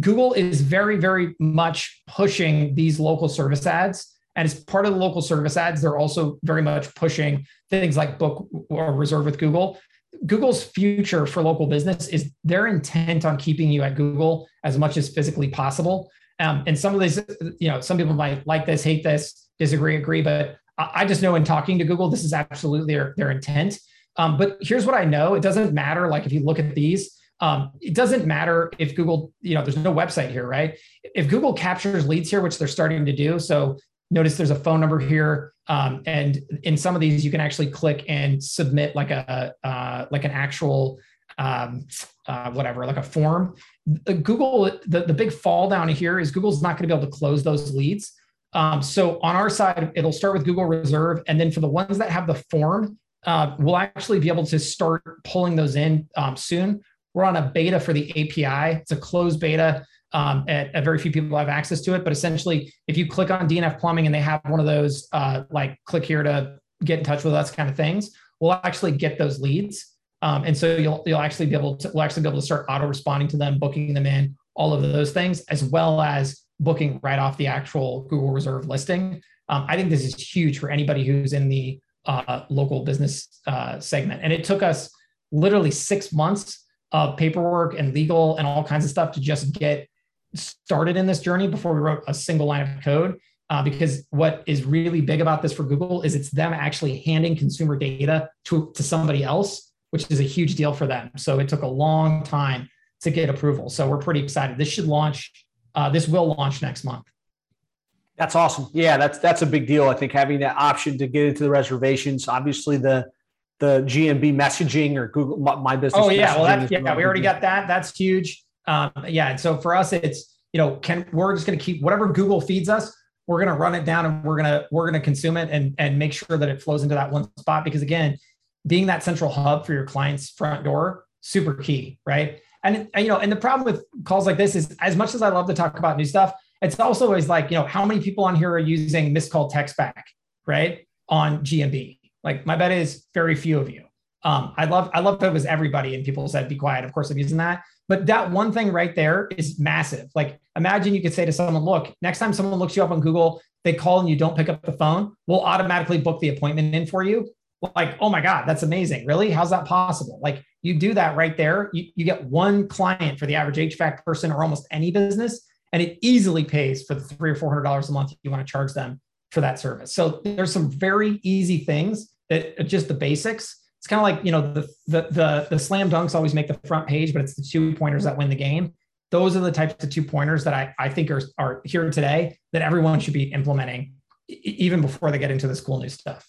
Google is very, very much pushing these local service ads. And as part of the local service ads, they're also very much pushing things like book or reserve with Google. Google's future for local business is they're intent on keeping you at Google as much as physically possible. Um, and some of these, you know, some people might like this, hate this, disagree, agree, but I just know in talking to Google, this is absolutely their, their intent. Um, but here's what I know: it doesn't matter. Like if you look at these, um, it doesn't matter if Google, you know, there's no website here, right? If Google captures leads here, which they're starting to do, so notice there's a phone number here, um, and in some of these, you can actually click and submit like a uh, like an actual um, uh, whatever, like a form. Google, the, the big fall down here is Google's not going to be able to close those leads Um, so on our side, it'll start with Google Reserve, and then for the ones that have the form, uh, we'll actually be able to start pulling those in um, soon. We're on a beta for the API. It's a closed beta. Um, and, and very few people have access to it. But essentially, if you click on DNF Plumbing and they have one of those uh, like click here to get in touch with us kind of things, we'll actually get those leads. Um, and so you'll you'll actually be able to we'll actually be able to start auto responding to them, booking them in, all of those things, as well as booking right off the actual Google Reserve listing. Um, I think this is huge for anybody who's in the uh, local business uh, segment. And it took us literally six months of paperwork and legal and all kinds of stuff to just get started in this journey before we wrote a single line of code. Uh, because what is really big about this for Google is it's them actually handing consumer data to, to somebody else, which is a huge deal for them. So it took a long time to get approval. So we're pretty excited. This should launch. Uh, this will launch next month. That's awesome. Yeah, that's that's a big deal. I think having that option to get into the reservations, obviously the the GMB messaging or Google My Business. Oh yeah, well that's yeah, we already got that. That's huge. Um, yeah, and so for us, it's you know, can we're just going to keep whatever Google feeds us, we're going to run it down and we're going to we're going to consume it and and make sure that it flows into that one spot because again, being that central hub for your client's front door, super key, right? And, and you know, and the problem with calls like this is as much as I love to talk about new stuff, it's also always like, you know, how many people on here are using missed call text back, right? On GMB. Like my bet is very few of you. Um, I love, I love that it was everybody and people said, be quiet. Of course I'm using that. But that one thing right there is massive. Like imagine you could say to someone, look, next time someone looks you up on Google, they call and you don't pick up the phone, we'll automatically book the appointment in for you. Like, oh my God, that's amazing. Really? How's that possible? Like you do that right there. You, you get one client for the average HVAC person or almost any business and it easily pays for the three or four hundred dollars a month you want to charge them for that service. So there's some very easy things that uh, just the basics. It's kind of like you know the, the the the slam dunks always make the front page, but it's the two pointers that win the game. Those are the types of two pointers that I, I think are, are here today that everyone should be implementing even before they get into this cool new stuff.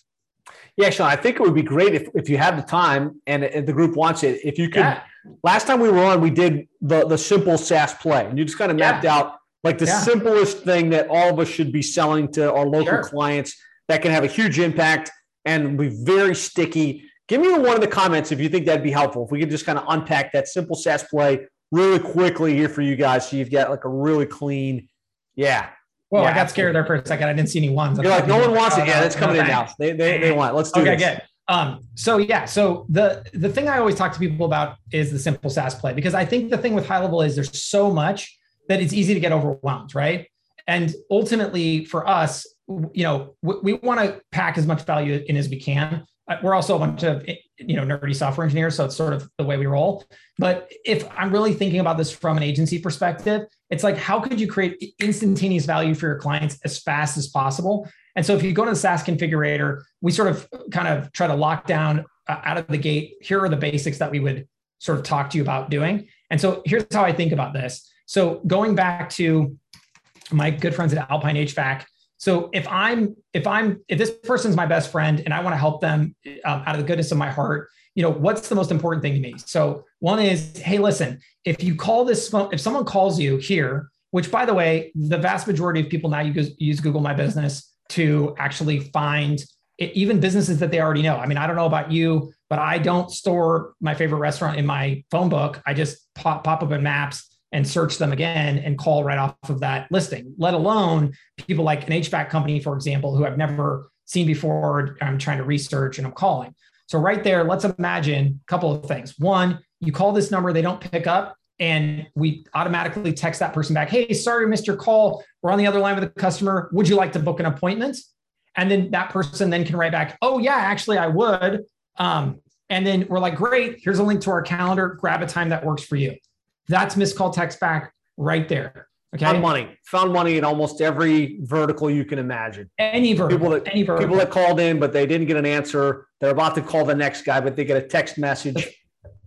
Yeah, Sean, I think it would be great if, if you have the time and, and the group wants it, if you could yeah last time we were on, we did the the simple SaaS play, and you just kind of mapped yeah. out like the yeah. simplest thing that all of us should be selling to our local sure. clients that can have a huge impact and be very sticky. Give me one of the comments if you think that'd be helpful. If we could just kind of unpack that simple SaaS play really quickly here for you guys, so you've got like a really clean, yeah. Well, yeah, I got scared there for a second. I didn't see any ones. You're like, no one wants it. Yeah, that's coming in now. They, they, they want. It. Let's do it. okay, this. Good. Um, so yeah, so the the thing I always talk to people about is the simple SaaS play because I think the thing with high level is there's so much that it's easy to get overwhelmed, right? And ultimately, for us, you know, we, we want to pack as much value in as we can. Uh, we're also a bunch of you know nerdy software engineers, so it's sort of the way we roll. But if I'm really thinking about this from an agency perspective, it's like how could you create instantaneous value for your clients as fast as possible? And so if you go to the SaaS configurator, we sort of kind of try to lock down uh, out of the gate. Here are the basics that we would sort of talk to you about doing. And so here's how I think about this. So going back to my good friends at Alpine HVAC. So if I'm if I'm if this person's my best friend and I want to help them um, out of the goodness of my heart, you know what's the most important thing to me? So one is, hey, listen, if you call this phone, if someone calls you here, which by the way, the vast majority of people now use, use Google My Business to actually find it, even businesses that they already know. I mean, I don't know about you, but I don't store my favorite restaurant in my phone book. I just pop, pop up in maps and search them again and call right off of that listing, let alone people like an HVAC company, for example, who I've never seen before. I'm trying to research and I'm calling. So, right there, let's imagine a couple of things. One, you call this number, they don't pick up and we automatically text that person back, hey, sorry, missed your call. We're on the other line with a customer. Would you like to book an appointment? And then that person then can write back, oh, yeah, actually, I would. Um, and then we're like, great, here's a link to our calendar. Grab a time that works for you. That's missed call text back right there. Okay. Found money. Found money in almost every vertical you can imagine. Any vertical. People that, any vertical. People that called in, but they didn't get an answer. They're about to call the next guy, but they get a text message.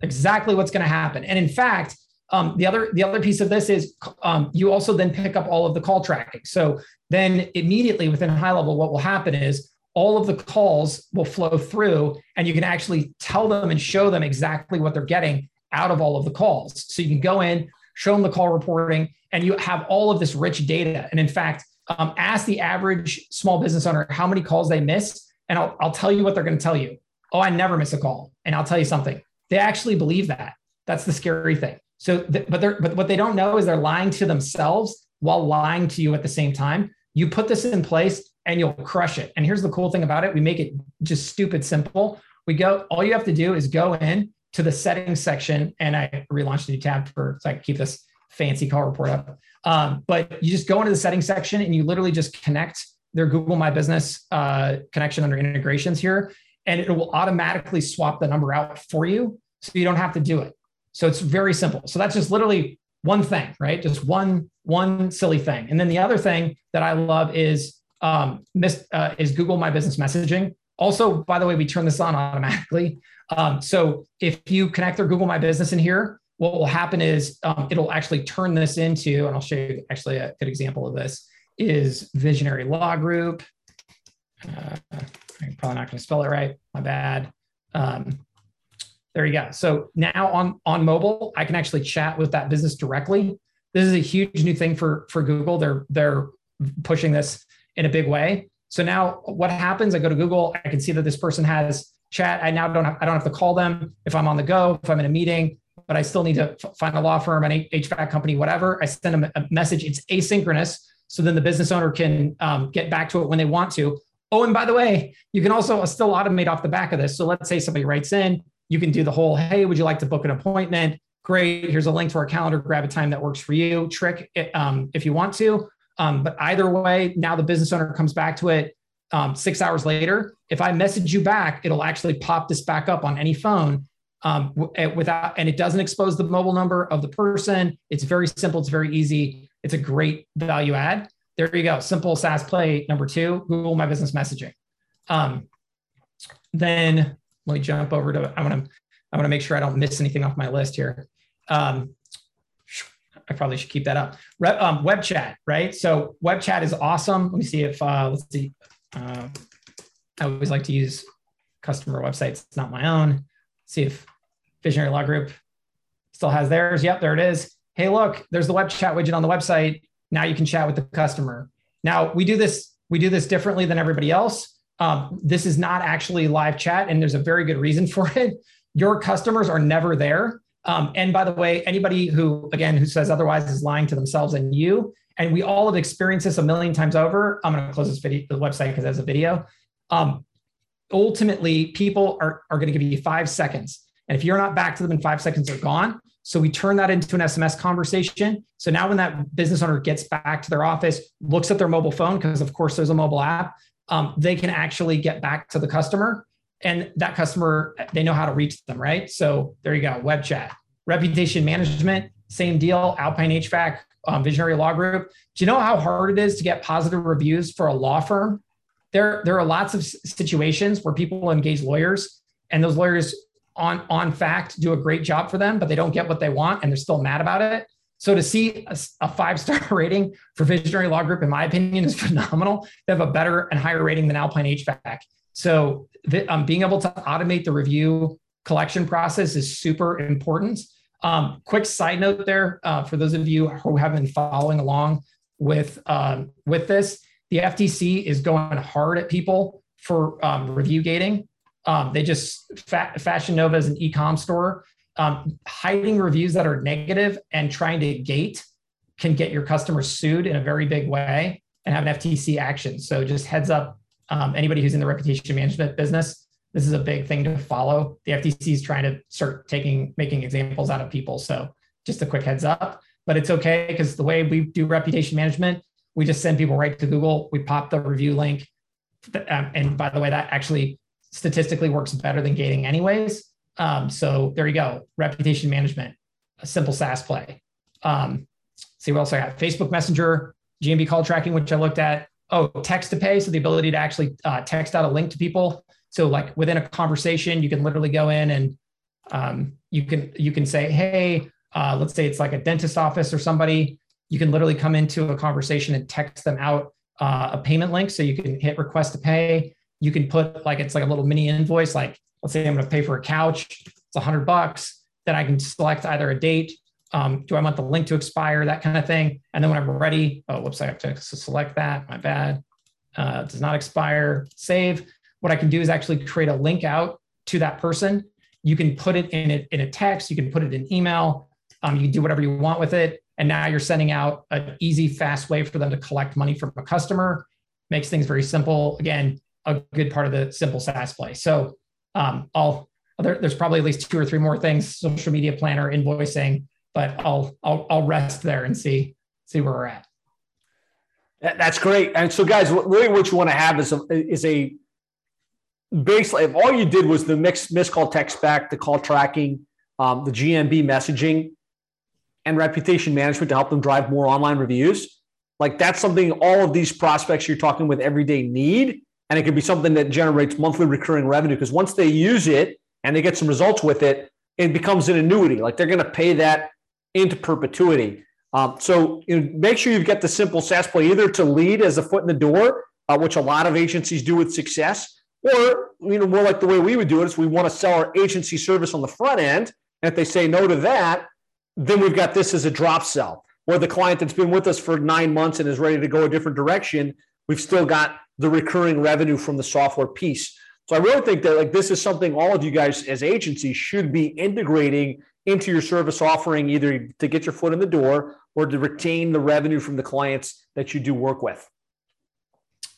exactly what's going to happen. And in fact, um, the other the other piece of this is um, you also then pick up all of the call tracking. So then immediately within high level, what will happen is all of the calls will flow through, and you can actually tell them and show them exactly what they're getting out of all of the calls. So you can go in, show them the call reporting, and you have all of this rich data. And in fact, um, ask the average small business owner how many calls they miss, and I'll, I'll tell you what they're going to tell you. Oh, I never miss a call. And I'll tell you something. They actually believe that. That's the scary thing. So, th- but they're but what they don't know is they're lying to themselves while lying to you at the same time. You put this in place and you'll crush it. And here's the cool thing about it: we make it just stupid simple. We go. All you have to do is go in to the settings section, and I relaunched a new tab for so I can keep this fancy call report up. Um, but you just go into the settings section and you literally just connect their Google My Business uh, connection under integrations here, and it will automatically swap the number out for you, so you don't have to do it. So it's very simple. So that's just literally one thing, right? Just one one silly thing. And then the other thing that I love is um, uh, is Google My Business messaging. Also, by the way, we turn this on automatically. Um, so if you connect their Google My Business in here, what will happen is um, it'll actually turn this into, and I'll show you actually a good example of this is Visionary Law Group. Uh, I'm probably not going to spell it right. My bad. Um, there you go. So now on on mobile, I can actually chat with that business directly. This is a huge new thing for for Google. They're they're pushing this in a big way. So now what happens? I go to Google. I can see that this person has chat. I now don't have, I don't have to call them if I'm on the go, if I'm in a meeting, but I still need to find a law firm, an HVAC company, whatever. I send them a message. It's asynchronous. So then the business owner can um, get back to it when they want to. Oh, and by the way, you can also still automate off the back of this. So let's say somebody writes in, you can do the whole, hey, would you like to book an appointment? Great. Here's a link to our calendar. Grab a time that works for you. Trick um, if you want to. Um, but either way, now the business owner comes back to it um, six hours later. If I message you back, it'll actually pop this back up on any phone um, eh, without, and it doesn't expose the mobile number of the person. It's very simple. It's very easy. It's a great value add. There you go. Simple SaaS play number two. Google My Business Messaging. Um, then let me jump over to, I want to, I want to make sure I don't miss anything off my list here. Um, I probably should keep that up. Re, um, web chat, right? So web chat is awesome. Let me see if, uh, let's see. Uh, I always like to use customer websites, not my own. Let's see if Visionary Law Group still has theirs. Yep, there it is. Hey, look, there's the web chat widget on the website. Now you can chat with the customer. Now we do this, we do this differently than everybody else. Um, this is not actually live chat, and there's a very good reason for it. Your customers are never there. Um, and by the way, anybody who, again, who says otherwise is lying to themselves and you. And we all have experienced this a million times over. I'm going to close this video, the website because there's a video. Um, ultimately, people are, are going to give you five seconds. And if you're not back to them in five seconds, they're gone. So we turn that into an SMS conversation. So now when that business owner gets back to their office, looks at their mobile phone, because of course there's a mobile app, um, they can actually get back to the customer and that customer they know how to reach them right? So there you go web chat reputation management same deal alpine hvac um, visionary law group. Do you know how hard it is to get positive reviews for a law firm? There there are lots of situations where people engage lawyers and those lawyers on on fact do a great job for them but they don't get what they want and they're still mad about it so to see a, a five star rating for Visionary Law Group, in my opinion, is phenomenal. They have a better and higher rating than Alpine HVAC. So the, um, being able to automate the review collection process is super important. Um, quick side note there uh, for those of you who have been following along with um, with this, the FTC is going hard at people for um, review gating. Um, they just fa- Fashion Nova is an e-com store um, hiding reviews that are negative and trying to gate can get your customers sued in a very big way and have an FTC action. So just heads up, um, anybody who's in the reputation management business, this is a big thing to follow. The FTC is trying to start taking making examples out of people. So just a quick heads up, but it's okay because the way we do reputation management, we just send people right to Google. We pop the review link, um, and by the way, that actually statistically works better than gating anyways. Um, so there you go. Reputation management, a simple SaaS play. Um, see what else I got. Facebook Messenger, GMB call tracking, which I looked at. Oh, text to pay. So the ability to actually uh, text out a link to people. So like within a conversation, you can literally go in and um, you can you can say, hey, uh, let's say it's like a dentist office or somebody. You can literally come into a conversation and text them out uh, a payment link. So you can hit request to pay. You can put like it's like a little mini invoice, like let's say I'm going to pay for a couch, it's a hundred bucks, then I can select either a date Um, do I want the link to expire? That kind of thing. And then when I'm ready, oh, whoops, I have to select that. My bad. Uh, does not expire. Save. What I can do is actually create a link out to that person. You can put it in a, in a text. You can put it in email. Um, you can do whatever you want with it. And now you're sending out an easy, fast way for them to collect money from a customer. Makes things very simple. Again, a good part of the simple SaaS play. So um, I'll there, there's probably at least two or three more things: social media planner, invoicing. But I'll I'll I'll rest there and see see where we're at. That's great. And so, guys, really, what you want to have is a is a basically if all you did was the mix missed call text back, the call tracking, um, the GMB messaging, and reputation management to help them drive more online reviews. Like that's something all of these prospects you're talking with every day need. And it could be something that generates monthly recurring revenue because once they use it and they get some results with it, it becomes an annuity. Like they're going to pay that into perpetuity. Um, so you know, make sure you've got the simple SaaS play either to lead as a foot in the door, uh, which a lot of agencies do with success, or you know more like the way we would do it is we want to sell our agency service on the front end. And if they say no to that, then we've got this as a drop sell. Or the client that's been with us for nine months and is ready to go a different direction, we've still got the recurring revenue from the software piece. So I really think that like this is something all of you guys as agencies should be integrating into your service offering, either to get your foot in the door or to retain the revenue from the clients that you do work with.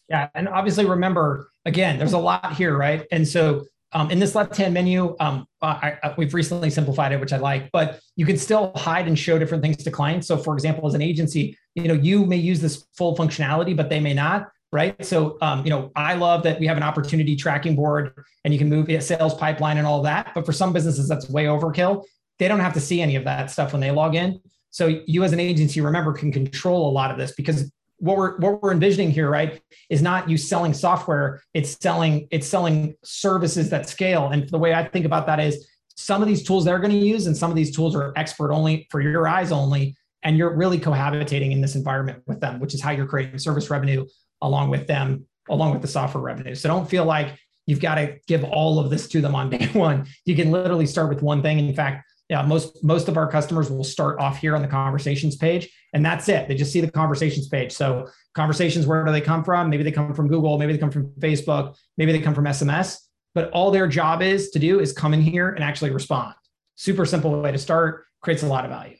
Yeah, and obviously remember again, there's a lot here, right? And so um, in this left-hand menu, um, I, I, we've recently simplified it, which I like, but you can still hide and show different things to clients. So, for example, as an agency, you know, you may use this full functionality, but they may not, right? So, um, you know, I love that we have an opportunity tracking board, and you can move a sales pipeline and all that. But for some businesses, that's way overkill. They don't have to see any of that stuff when they log in. So, you as an agency, remember, can control a lot of this because what we're what we're envisioning here, right, is not you selling software. It's selling it's selling services that scale. And the way I think about that is some of these tools they're going to use, and some of these tools are expert only for your eyes only, and you're really cohabitating in this environment with them, which is how you're creating service revenue along with them, along with the software revenue. So don't feel like you've got to give all of this to them on day one. You can literally start with one thing. In fact, yeah, most most of our customers will start off here on the conversations page, and that's it. They just see the conversations page. So conversations, where do they come from? Maybe they come from Google, maybe they come from Facebook, maybe they come from SMS. But all their job is to do is come in here and actually respond. Super simple way to start, creates a lot of value.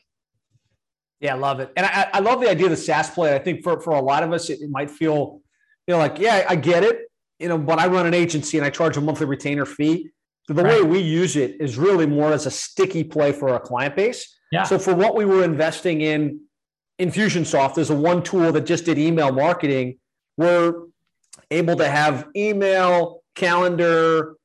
Yeah, I love it. And I, I love the idea of the SaaS play. I think for, for a lot of us, it, it might feel, you know, like, yeah, I get it, you know, but I run an agency and I charge a monthly retainer fee. So the right. way we use it is really more as a sticky play for our client base. Yeah. So for what we were investing in Infusionsoft there's a one tool that just did email marketing, we're able to have email, calendar,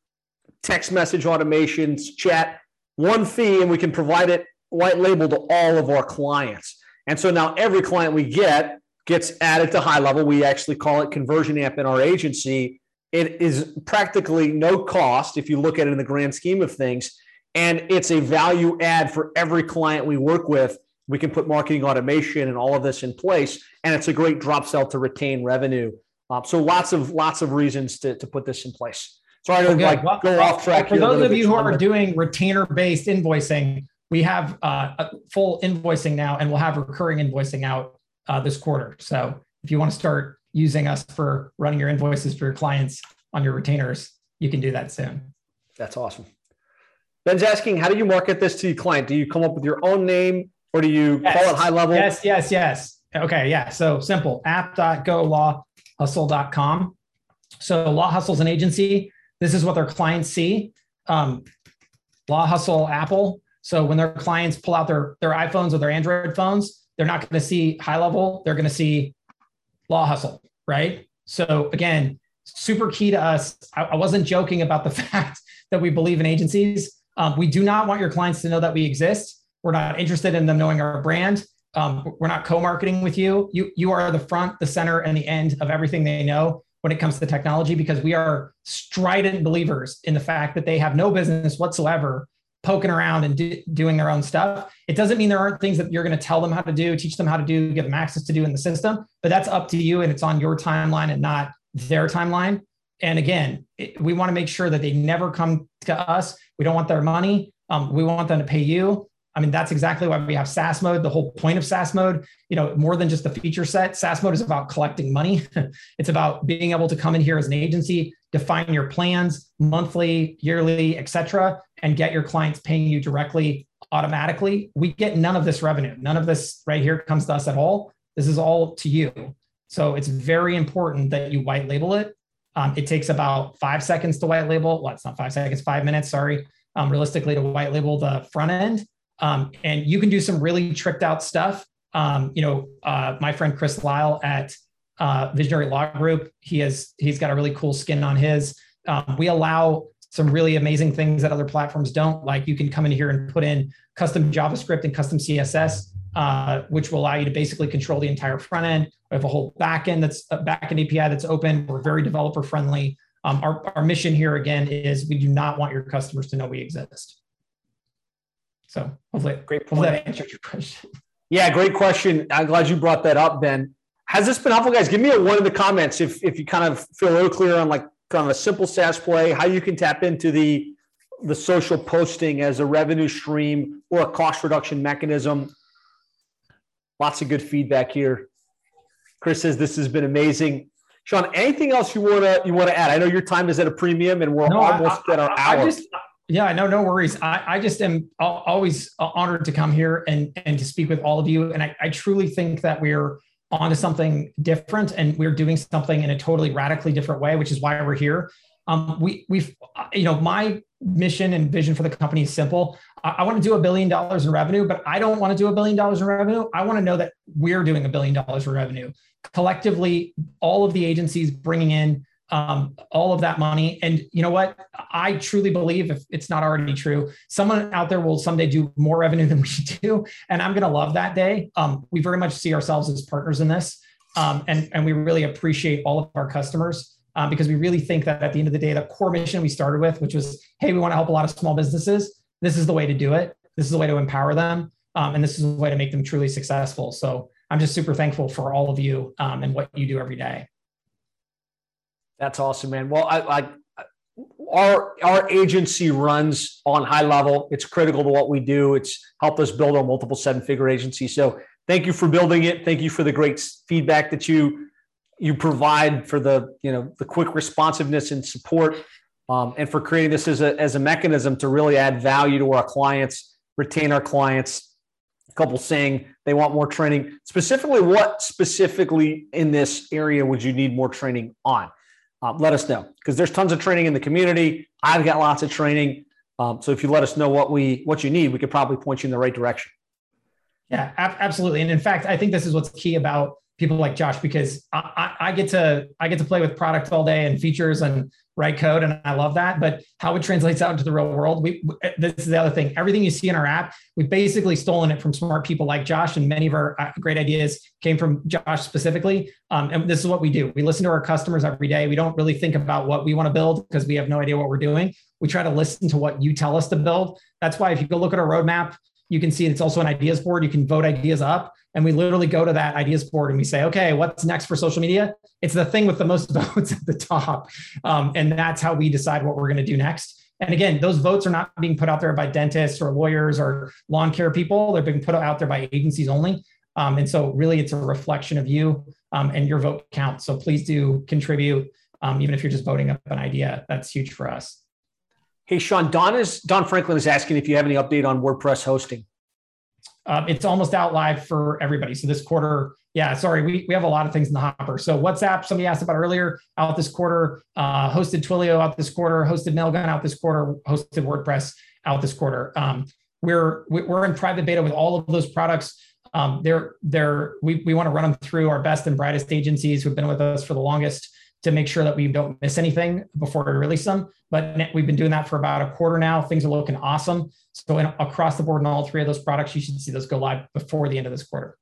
text message automations, chat, one fee, and we can provide it white label to all of our clients. And so now every client we get gets added to high level. We actually call it conversion amp in our agency it is practically no cost if you look at it in the grand scheme of things. And it's a value add for every client we work with. We can put marketing automation and all of this in place. And it's a great drop sell to retain revenue. Um, so lots of lots of reasons to, to put this in place. Sorry to okay. like well, go off track. For those of you who are doing retainer based invoicing, we have uh, full invoicing now, and we'll have recurring invoicing out uh, this quarter. So if you want to start using us for running your invoices for your clients on your retainers, you can do that soon. That's awesome. Ben's asking, how do you market this to your client? Do you come up with your own name or do you yes. call it high level? Yes, yes, yes. Okay, yeah. So simple app.golawhustle.com. So Law Hustle's an agency. This is what their clients see. Um, Law Hustle Apple. So when their clients pull out their, their iPhones or their Android phones, they're not going to see high level. They're going to see law hustle, right? So again, super key to us. I, I wasn't joking about the fact that we believe in agencies. Um, we do not want your clients to know that we exist. We're not interested in them knowing our brand. Um, we're not co-marketing with you. You you are the front, the center, and the end of everything they know when it comes to technology because we are strident believers in the fact that they have no business whatsoever poking around and do, doing their own stuff. It doesn't mean there aren't things that you're going to tell them how to do, teach them how to do, give them access to do in the system, but that's up to you and it's on your timeline and not their timeline. And again, it, we want to make sure that they never come to us. We don't want their money. Um, we want them to pay you. I mean, that's exactly why we have SaaS mode. The whole point of SaaS mode, you know, more than just the feature set, SaaS mode is about collecting money. it's about being able to come in here as an agency, define your plans monthly, yearly, etc., and get your clients paying you directly automatically. We get none of this revenue. None of this right here comes to us at all. This is all to you. So it's very important that you white label it. Um, it takes about five seconds to white label. Well, it's not five seconds, five minutes, sorry, um, realistically to white label the front end. Um, and you can do some really tricked out stuff. Um, you know, uh, my friend Chris Lyle at uh, Visionary Law Group, he has he's got a really cool skin on his. Um, we allow some really amazing things that other platforms don't. Like you can come in here and put in custom JavaScript and custom CSS, uh, which will allow you to basically control the entire front end. We have a whole backend that's a backend API that's open. We're very developer friendly. Um, our, our mission here again is we do not want your customers to know we exist. So hopefully, great point. Hopefully that answered your question. Yeah, great question. I'm glad you brought that up, Ben. Has this been helpful, guys? Give me a one in the comments if if you kind of feel a little clear on like kind of a simple SaaS play, how you can tap into the the social posting as a revenue stream or a cost reduction mechanism. Lots of good feedback here. Chris says this has been amazing. Sean, anything else you wanna you wanna add? I know your time is at a premium, and we're no, almost I, at our hour. I just, yeah, no, no worries. I, I just am always uh, honored to come here and and to speak with all of you. And I, I truly think that we're onto something different and we're doing something in a totally radically different way, which is why we're here. Um, we we've you know my mission and vision for the company is simple. I, I want to do a billion dollars in revenue, but I don't want to do a billion dollars in revenue. I want to know that we're doing a billion dollars in revenue collectively. All of the agencies bringing in um, all of that money. And you know what? I truly believe, if it's not already true, someone out there will someday do more revenue than we do. And I'm going to love that day. Um, we very much see ourselves as partners in this. Um, and, and we really appreciate all of our customers um, because we really think that at the end of the day, the core mission we started with, which was, hey, we want to help a lot of small businesses. This is the way to do it. This is the way to empower them. Um, and this is the way to make them truly successful. So I'm just super thankful for all of you um, and what you do every day. That's awesome, man. Well, I, I our our agency runs on high level. It's critical to what we do. It's helped us build our multiple seven figure agency. So thank you for building it. Thank you for the great feedback that you you provide for the you know the quick responsiveness and support, um, and for creating this as a as a mechanism to really add value to our clients, retain our clients. A couple saying they want more training. Specifically, what specifically in this area would you need more training on? Uh, let us know because there's tons of training in the community. I've got lots of training. Um, so if you let us know what we what you need, we could probably point you in the right direction. Yeah, absolutely. And in fact, I think this is what's key about people like Josh because I, I, get to I get to play with product all day and features and write code, and I love that. But how it translates out into the real world, we this is the other thing. Everything you see in our app, we've basically stolen it from smart people like Josh, and many of our uh, great ideas came from Josh specifically. Um, and this is what we do: we listen to our customers every day. We don't really think about what we want to build because we have no idea what we're doing. We try to listen to what you tell us to build. That's why if you go look at our roadmap, you can see it's also an ideas board. You can vote ideas up. And we literally go to that ideas board and we say, okay, what's next for social media? It's the thing with the most votes at the top. Um, and that's how we decide what we're going to do next. And again, those votes are not being put out there by dentists or lawyers or lawn care people. They're being put out there by agencies only. Um, and so, really, it's a reflection of you um, and your vote counts. So, please do contribute, um, even if you're just voting up an idea. That's huge for us. Hey, Sean, Don is Don Franklin is asking if you have any update on WordPress hosting. Um, it's almost out live for everybody. So this quarter, yeah, sorry, we, we have a lot of things in the hopper. So WhatsApp, somebody asked about earlier, out this quarter, uh, hosted Twilio out this quarter, hosted Mailgun out this quarter, hosted WordPress out this quarter. Um, we're we're in private beta with all of those products. Um, they're they're we we want to run them through our best and brightest agencies who've been with us for the longest to make sure that we don't miss anything before we release them. But we've been doing that for about a quarter now. Things are looking awesome. So in, across the board in all three of those products, you should see those go live before the end of this quarter.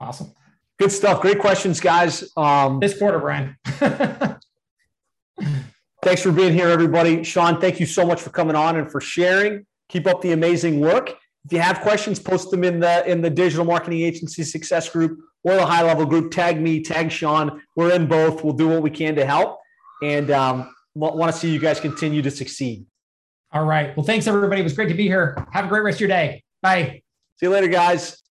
Awesome. Good stuff. Great questions, guys. Um, this quarter, Brian. thanks for being here, everybody. Sean, thank you so much for coming on and for sharing. Keep up the amazing work. If you have questions, post them in the in the digital marketing agency success group or the high level group. Tag me, tag Sean. We're in both. We'll do what we can to help, and um, want to see you guys continue to succeed. All right. Well, thanks everybody. It was great to be here. Have a great rest of your day. Bye. See you later, guys.